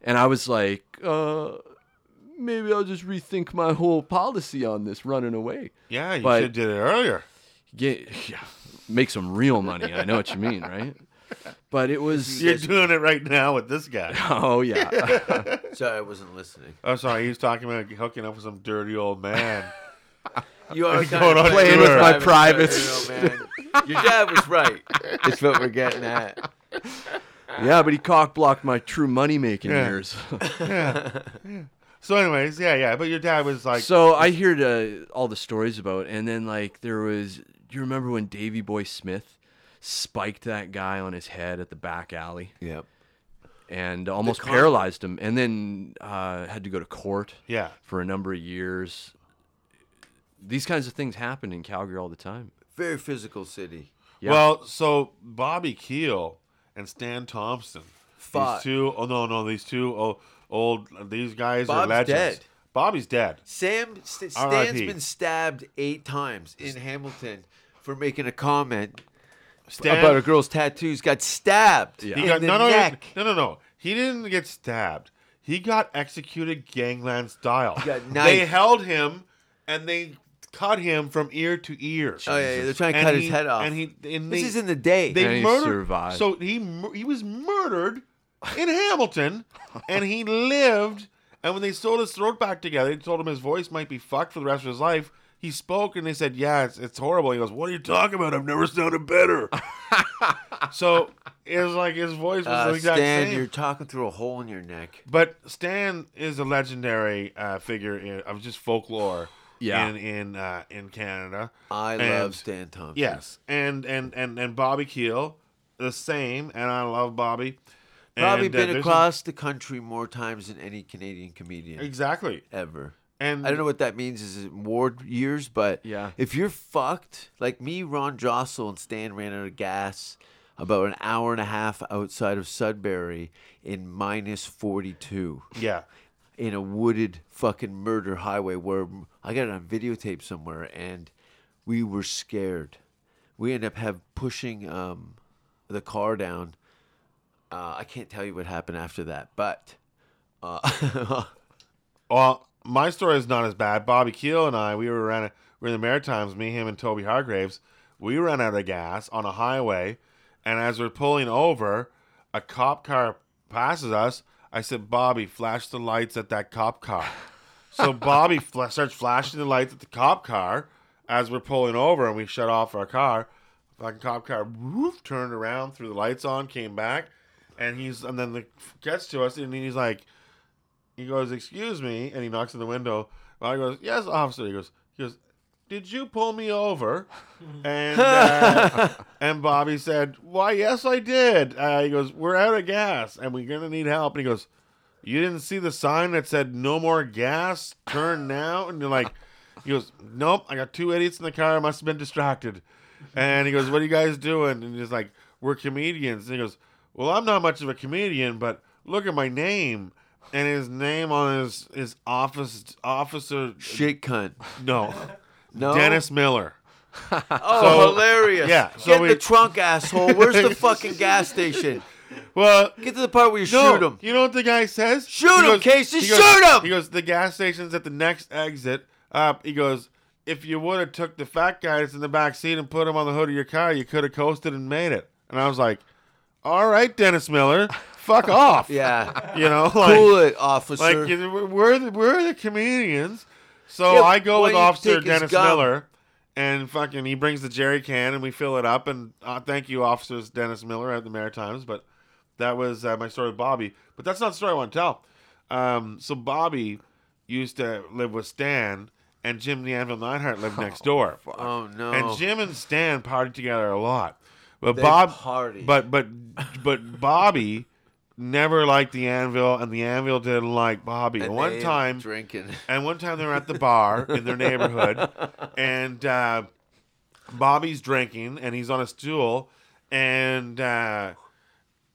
And I was like, uh, maybe I'll just rethink my whole policy on this running away. Yeah, you But- should have did it earlier. Get, yeah, make some real money. I know what you mean, right? But it was, You're doing it right now with this guy. oh, yeah. Sorry, I wasn't listening. Oh, sorry. He was talking about hooking up with some dirty old man. You are Going kind on of Playing with my privates, you man. Your dad was right. That's what we're getting at. yeah, but he cock blocked my true money making Yeah. years. So, anyways, yeah, yeah. But your dad was like, so I heard uh, all the stories about, and then like there was. Do you remember when Davy Boy Smith spiked that guy on his head at the back alley Yep. and almost con- paralyzed him, and then uh, had to go to court yeah. for a number of years. These kinds of things happen in Calgary all the time. Very physical city. Yeah. Well, so Bobby Keel and Stan Thompson, Fought. these two, oh no, no, these two old, old these guys are Bob's legends. dead. Bobby's dead. Sam St- Stan's R.I.P.. been stabbed eight times in Hamilton for making a comment Stan, about a girl's tattoos. Got stabbed Yeah. in got the no, no, neck. no, no, no. He didn't get stabbed. He got executed gangland style. they held him and they cut him from ear to ear. Oh yeah, they're trying to And cut he- his head off. And he and this is in the day. they And he murdered. survived. So he he was murdered in Hamilton, and he lived. And when they sewed his throat back together, they told him his voice might be fucked for the rest of his life. He spoke, and they said, "Yeah, it's, it's horrible." He goes, "What are you talking about? I've never sounded better." so it was like his voice was uh, the exact Stan, same. you're talking through a hole in your neck. But Stan is a legendary uh, figure in, of just folklore. Yeah. in in uh, in Canada. I And- love Stan Thompson. Yes, and and and and Bobby Keel, the same, and I love Bobby. Probably And, uh, been across the country more times than any Canadian comedian exactly, ever. and I don't know what that means is it ward years, but Yeah. if you're fucked, like me, Ron Jossel and Stan ran out of gas about an hour and a half outside of Sudbury in minus 42 Yeah, in a wooded fucking murder highway where I got it on videotape somewhere and we were scared. We ended up have pushing um, the car down. Uh, I can't tell you what happened after that, but uh, Well, my story is not as bad. Bobby Keel and I, we were around, we were in the Maritimes. Me, him, and Toby Hargraves. We ran out of gas on a highway, and as we're pulling over, a cop car passes us. I said, "Bobby, flash the lights at that cop car." So Bobby fl- starts flashing the lights at the cop car as we're pulling over, and we shut off our car. Fucking cop car, woof, turned around, threw the lights on, came back, and he's and then the gets to us, and he's like, he goes, "Excuse me," and he knocks on the window. I goes, "Yes, officer." He goes, "He goes, did you pull me over?" And uh, and Bobby said, "Why, yes, I did." Uh, he goes, "We're out of gas, and we're gonna need help." And he goes, "You didn't see the sign that said no more gas? Turn now." And you're like, he goes, "Nope, I got two idiots in the car. I must have been distracted." And he goes, "What are you guys doing?" And he's like, "We're comedians." And he goes, "Well, I'm not much of a comedian, but look at my name." And his name on his his office officer shit cunt. no No, Dennis Miller. Oh, So- hilarious! yeah, so get in we- the trunk, asshole. Where's the fucking gas station? Well, Get to the part where you no, shoot him. You know what the guy says? Shoot He him, Casey, he shoot him! He goes, the gas station's at the next exit up. He goes, if you would have took the fat guy that's in the back seat and put him on the hood of your car, you could have coasted and made it. And I was like, all right, Dennis Miller, fuck off. Yeah, You know, like, cool it, officer. like we're the, we're the comedians. So Yeah, I go with Officer Dennis? Miller, and fucking he brings the jerry can and we fill it up. And uh, thank you, officers Dennis Miller at the Maritimes. But that was uh, my story with Bobby. But that's not the story I want to tell. Um, so Bobby used to live with Stan, and Jim the Anvil Neidhart lived next door. oh no! And Jim and Stan partied together a lot. But They Bob, party. but but but Bobby never liked the Anvil, and the Anvil didn't like Bobby. And one time, drinking. and one time they were at the bar in their neighborhood, and uh, Bobby's drinking, and he's on a stool, and uh,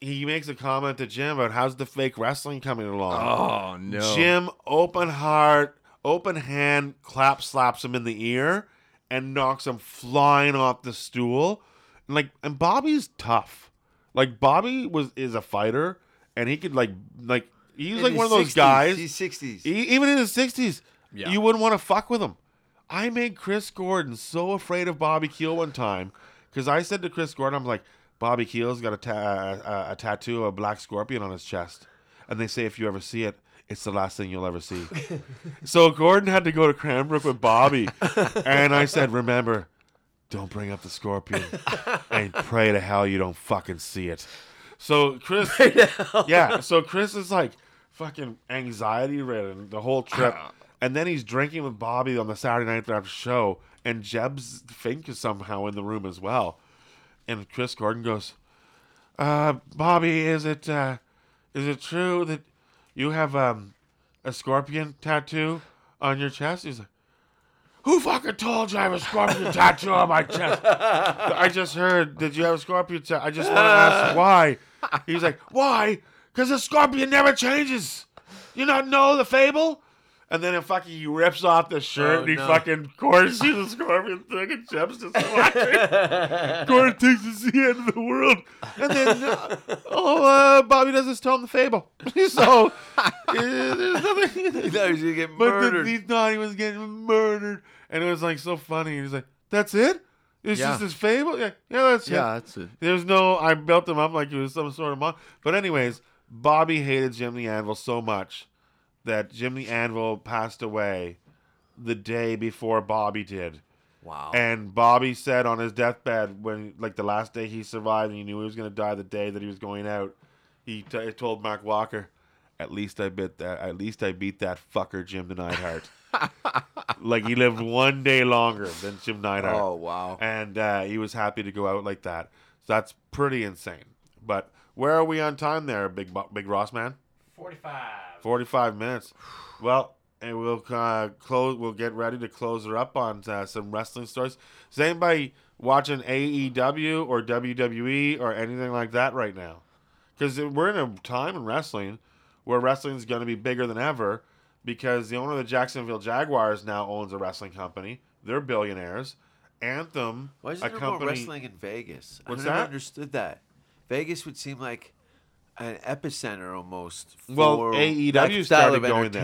he makes a comment to Jim about how's the fake wrestling coming along. Oh no. Jim, open heart, open hand, clap slaps him in the ear, and knocks him flying off the stool. And like, and Bobby's tough. Like Bobby was is a fighter, and he could like like he's In like one of those 60s, guys. He's sixties. E- even in his sixties, Yeah. you wouldn't want to fuck with him. I made Chris Gordon so afraid of Bobby Keel one time because I said to Chris Gordon, "I'm like, Bobby Keel's got a, ta- a, a tattoo of a black scorpion on his chest, and they say if you ever see it, it's the last thing you'll ever see." so Gordon had to go to Cranbrook with Bobby, and I said, "Remember, don't bring up the scorpion, and pray to hell you don't fucking see it." So Chris, yeah. So Chris is like fucking anxiety ridden the whole trip, and then he's drinking with Bobby on the Saturday night after show, and Jeb's Fink is somehow in the room as well, and Chris Gordon goes, uh, "Bobby, is it uh, is it true that you have um, a scorpion tattoo on your chest?" He's like. Who fucking told you I have a scorpion tattoo on my chest? I just heard. Did you have a scorpion tattoo? I just want to ask why. He's like, why? Because the scorpion never changes. You not know the fable? And then it fucking he rips off the shirt Oh, and he no. fucking sees the scorpion thing and Jeff's just watching. Gordon thinks it's the end of the world. And then, uh, oh, uh, Bobby doesn't tell him the fable. so, uh, there's nothing. He thought he was gonna get But murdered. the, he thought he was getting murdered, and it was like so funny. He was like, "That's it? It's Yeah. just this fable? Yeah, yeah, that's Yeah, it." that's it. There's no. I built him up like he was some sort of mon. But anyways, Bobby hated Jim the Anvil so much that Jim the Anvil passed away the day before Bobby did. Wow. And Bobby said on his deathbed, when like the last day he survived, and he knew he was going to die the day that he was going out, he t- told Mark Walker, "At least I bit that. At least I beat that fucker Jim the Neidhart." Like he lived one day longer than Jim Neidhart. oh wow. And uh, he was happy to go out like that. So that's pretty insane. But where are we on time there, big big Ross man? 45. 45 minutes. Well, and we'll uh, close. We'll get ready to close her up on uh, some wrestling stories. Is anybody watching AEW or WWE or anything like that right now? Because we're in a time in wrestling where wrestling is going to be bigger than ever. Because the owner of the Jacksonville Jaguars now owns a wrestling company. They're billionaires. Anthem, Why a there company. more wrestling in Vegas? What's I never that? understood that. Vegas would seem like an epicenter almost for Well, AEW style started of going there.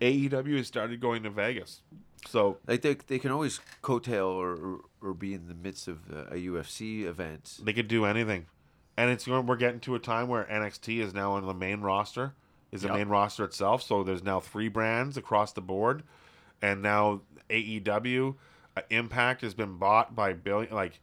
AEW has started going to Vegas. So Like they, they can always coattail or, or, be in the midst of a UFC event. They could do anything, and it's. We're getting to a time where NXT is now on the main roster, is the Yep. main roster itself. So there's now three brands across the board, and now AEW, uh, Impact has been bought by billion. Like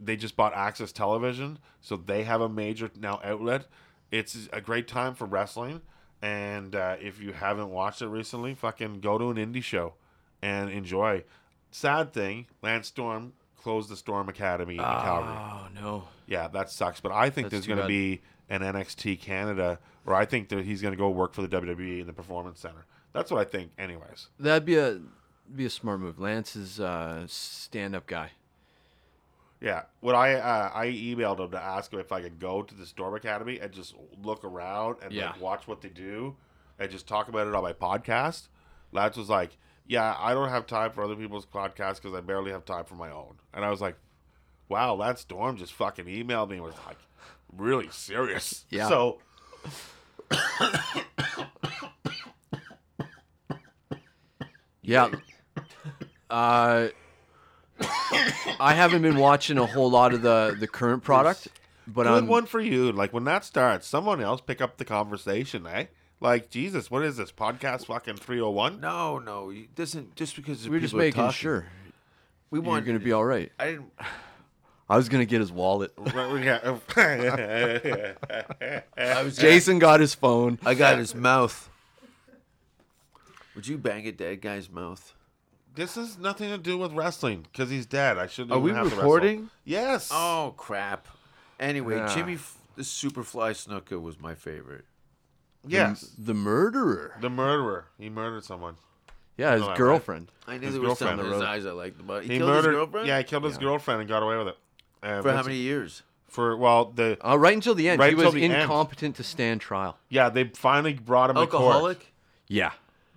they just bought AXS Television, so they have a major now outlet. It's a great time for wrestling, and uh, if you haven't watched it recently, fucking go to an indie show and enjoy. Sad thing, Lance Storm closed the Storm Academy in Calgary. Oh no. Yeah, that sucks. But I think That's there's going to be an NXT Canada, or I think that he's going to go work for the WWE in the Performance Center. That's what I think, anyways. That'd be a be a smart move. Lance is a stand up guy. Yeah, what I uh, I emailed him to ask him if I could go to the Storm Academy and just look around and Yeah. like watch what they do and just talk about it on my podcast. Lance was like, "Yeah, I don't have time for other people's podcasts because I barely have time for my own." And I was like, "Wow, Lance Storm just fucking emailed me and was like, really serious." Yeah. So Yeah. Uh, I haven't been watching a whole lot of the the current product, but good I'm one for you. Like when that starts, someone else pick up the conversation, eh? Like Jesus, what is this podcast? Fucking three hundred one. No, no, it doesn't just because we're just making talking. sure we want you're gonna be all right. I didn't. I was gonna get his wallet. I I was Jason got his phone. I got his mouth. Would you bang a dead guy's mouth? This has nothing to do with wrestling because he's dead. I shouldn't. Are even we have to wrestle. recording? Yes. Oh crap! Anyway, Yeah. Jimmy F- the Superfly Snuka was my favorite. Yes, The murderer. the murderer. He murdered someone. Yeah, his know that, girlfriend. I knew His there was something girlfriend. in his eyes I liked about. He, He killed murdered. his girlfriend. Yeah, he killed his girlfriend and got away with it. Uh, For how many years? For well, the Uh, right until the end. Right he until was the end. incompetent to stand trial. yeah, they finally brought him to court. Alcoholic. Yeah.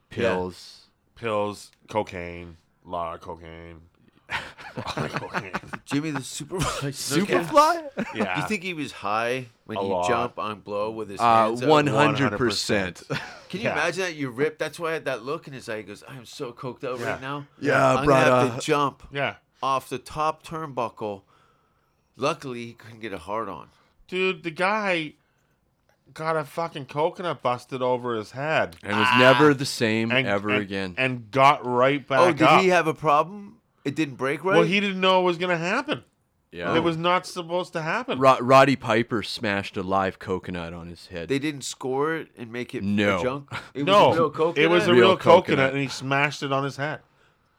Pills. Pills, cocaine, a lot of cocaine. a lot of cocaine. Jimmy the Superfly. Superfly? Yeah. Do you think he was high when A he lot. jumped on blow with his Uh, hands out? 100%. Can you Yeah. imagine that? You ripped. That's why I had that look in his eye. He goes, "I am so coked out Yeah. right now. Yeah, I'm gonna have brother. to jump Yeah. off the top turnbuckle." Luckily, he couldn't get a hard on. Dude, the guy got a fucking coconut busted over his head. and was never the same And, ever and- again. And got right back oh, did up. he have a problem? It didn't break right. Well, he didn't know it was going to happen. yeah. It was not supposed to happen. Ro- Roddy Piper smashed a live coconut on his head. They didn't score it and make it No. junk. It no, was a real coconut. it was a Real real, coconut, coconut. and he smashed it on his head.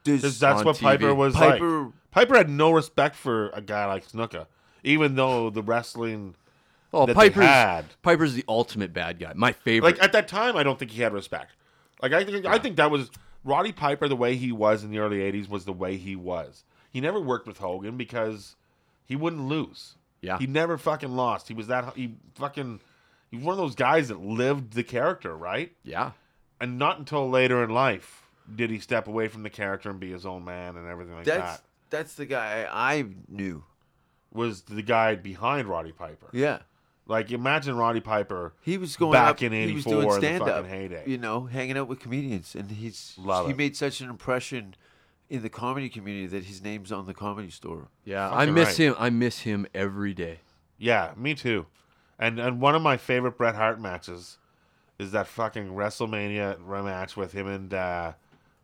Does- that's On what TV. Piper was Piper- like. Piper had no respect for a guy like Snuka, even though the wrestling. oh, that Piper's. Piper's the ultimate bad guy. My favorite. Like at that time, I don't think he had respect. Like I think, I think that was Roddy Piper. The way he was in the early '80s was the way he was. He never worked with Hogan because he wouldn't lose. Yeah. he never fucking lost. He was that he fucking. He was one of those guys that lived the character, right? yeah. And not until later in life did he step away from the character and be his own man and everything like That's that. That's the guy I knew. Was the guy behind Roddy Piper? Yeah. Like imagine Roddy Piper. He was going Back up, in he was 84 doing in the stand up, fucking heyday. you know, hanging out with comedians, and he's Love he it. made such an impression in the comedy community that his name's on the comedy store. Yeah. I miss right. him. I miss him every day. Yeah, me too. And and one of my favorite Bret Hart matches is that fucking WrestleMania rematch with him and uh,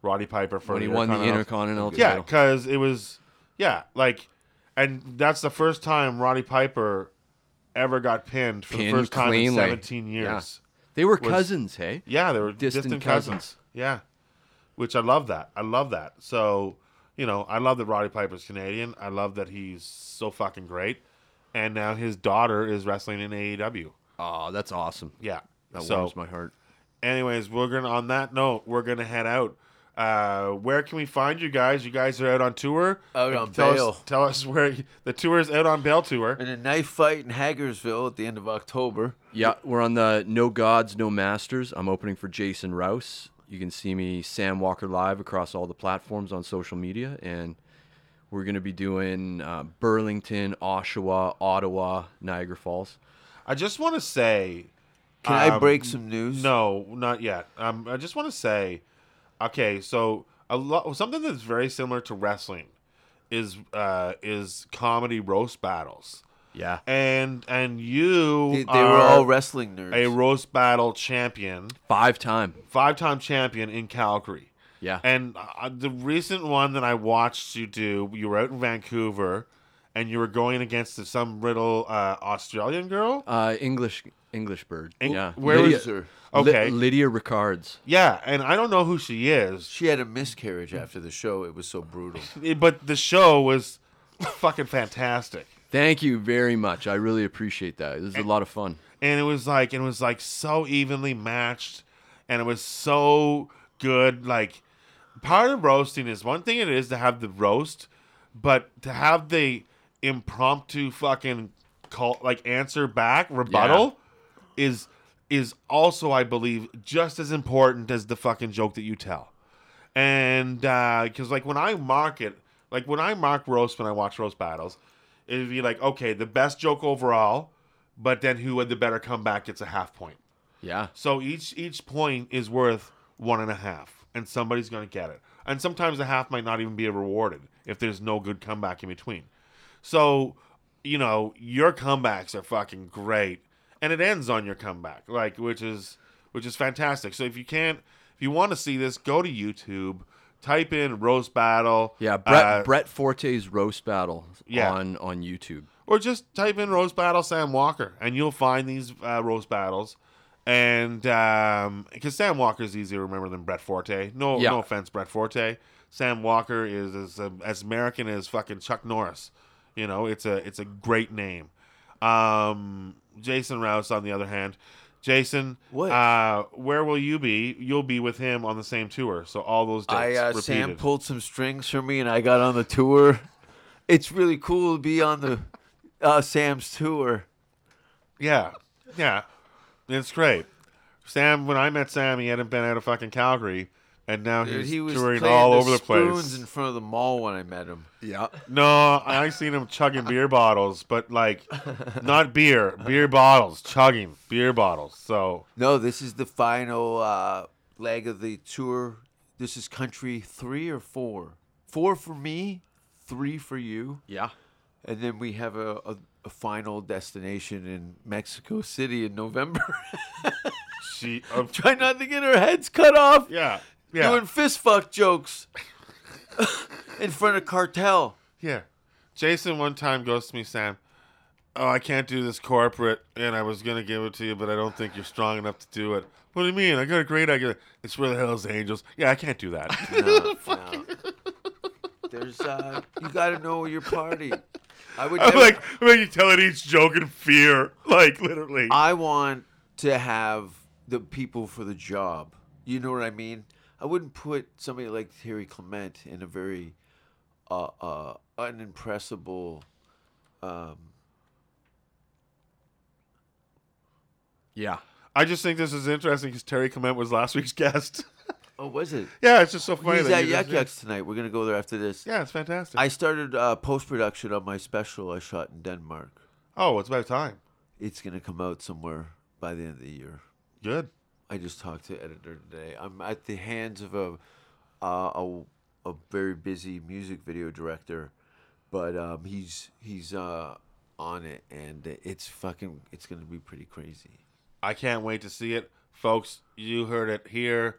Roddy Piper for When he the won the Intercontinental- Yeah, because it was yeah like, and that's the first time Roddy Piper ever got pinned for Pinned the first time cleanly. in 17 years. They were was- cousins, hey? Yeah, they were Distant distant, cousins. cousins. Yeah, which I love that. I love that. So you know, I love that Roddy Piper's Canadian. I love that he's so fucking great. And now his daughter is wrestling in AEW. Oh, that's awesome. Yeah. That so, warms my heart. anyways, we're gonna on that note, we're gonna head out. Uh, where can we find you guys? You guys are out on tour. Out on tell bail. Us, tell us where you- the tour is out on bail tour. And a knife fight in Hagersville at the end of October. Yeah, we're on the No Gods, No Masters. I'm opening for Jason Rouse. You can see me, Sam Walker, live across all the platforms on social media. And we're going to be doing uh, Burlington, Oshawa, Ottawa, Niagara Falls. I just want to say, Can I um, break some news? No, not yet. Um, I just want to say, okay, so a lot something that's very similar to wrestling is uh, is comedy roast battles, Yeah. and and you They, they were all wrestling nerds. a roast battle champion, Five time. five time champion in Calgary. Yeah. And uh, the recent one that I watched you do, you were out in Vancouver, and you were going against some little uh, Australian girl. Uh, English English bird. Eng- yeah. where Lydia, was her? Li- Okay, Lydia Ricards. yeah, and I don't know who she is, She had a miscarriage after the show. It was so brutal. but the show was fucking fantastic. Thank you very much. I really appreciate that. This is a lot of fun. and it was like it was like so evenly matched and it was so good like part of roasting is one thing it is to have the roast but to have the impromptu fucking call like answer back rebuttal is is also i believe just as important as the fucking joke that you tell. And uh, because like when i mark it like when i mark roast when i watch roast battles it'd be like okay the best joke overall but then who had the better comeback gets a half point. Yeah. so each each point is worth one and a half and somebody's to get it. And sometimes the half might not even be rewarded if there's no good comeback in between so you know your comebacks are fucking great and it ends on your comeback like which is which is fantastic so if you can't if you want to see this go to youtube type in roast battle Yeah. Brett, uh, Brett Forte's roast battle Yeah. on, on YouTube. or just type in roast battle Sam Walker, and you'll find these uh, roast battles. And because Sam Walker is easier to remember than Brett Forte. No, Yeah. no offense, Brett Forte. Sam Walker is as, uh, as American as fucking Chuck Norris. You know, it's a it's a great name. Um, Jason Rouse, on the other hand, Jason, What? Uh, where will you be? You'll be with him on the same tour, so all those dates I uh. Sam pulled some strings for me, and I got on the tour. It's really cool to be on the uh, Sam's tour. Yeah, yeah, it's great. Sam, when I met Sam, he hadn't been out of fucking Calgary, and now Dude, he's he was touring playing all the over the spoons place. in front of the mall when I met him. Yeah. No, I seen him chugging beer bottles, but like not beer, beer bottles, chugging beer bottles. So No, this is the final uh, leg of the tour. This is country three or four. Four for me, three for you, Yeah. and then we have a, a, a final destination in Mexico City in November. she, uh, Try not to get our heads cut off. yeah, yeah, Doing fist fuck jokes in front of cartel. yeah. Jason one time goes to me, Sam. Oh, I can't do this corporate, and I was gonna give it to you, but I don't think you're strong enough to do it. What do you mean? I got a great idea. It's for the Hells Angels. Yeah, I can't do that. No, no. There's uh, you got to know your party. I would. I'm Never, like, I'm like you telling each joke in fear, like literally. I want to have the people for the job. You know what I mean? I wouldn't put somebody like Terry Clement in a very uh, uh, unimpressible. Um, Yeah. I just think this is interesting because Terry Clement was last week's guest. oh, was it? yeah, it's just so funny. He's that at Yuk Yuk's tonight. We're gonna go there after this. Yeah, it's fantastic. I started uh, post production on my special I shot in Denmark. oh, it's about time. It's gonna come out somewhere by the end of the year. Good. I just talked to editor today. I'm at the hands of a uh, a, a very busy music video director, but um, he's he's uh, on it, and it's fucking it's gonna be pretty crazy. I can't wait to see it, folks. You heard it here.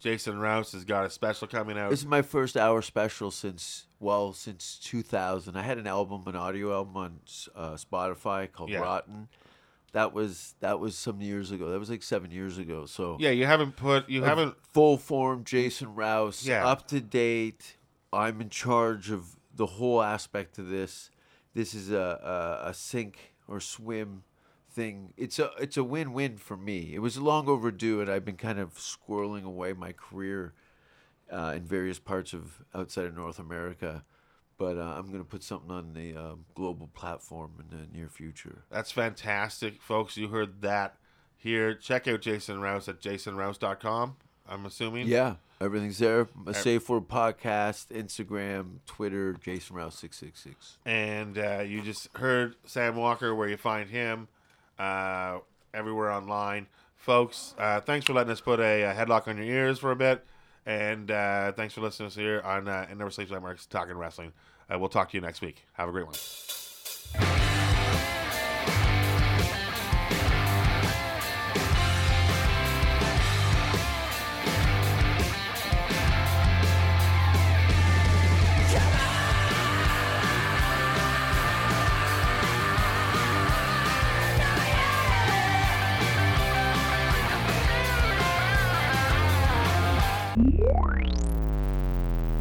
Jason Rouse has got a special coming out. This is my first hour special since well since 2000. I had an album, an audio album on uh, Spotify called Yeah. Rotten. That was that was some years ago. That was like seven years ago. So yeah, you haven't put. You haven't. full form Jason Rouse, Yeah. up to date. I'm in charge of the whole aspect of this. This is a, a a sink or swim thing. It's a it's a win win for me. It was long overdue, and I've been kind of squirreling away my career uh, in various parts of outside of North America. But uh, I'm gonna put something on the um, global platform in the near future. That's fantastic, folks. You heard that here. Check out Jason Rouse at jasonrouse.com. I'm assuming. Yeah, everything's there. A Safe Word podcast, Instagram, Twitter, Jason Rouse six six six. And uh, you just heard Sam Walker, where you find him uh, everywhere online. Folks, uh, thanks for letting us put a, a headlock on your ears for a bit. And uh, thanks for listening to us here on uh, Never Sleeps Networks Talking Wrestling. Uh, we'll talk to you next week. Have a great one.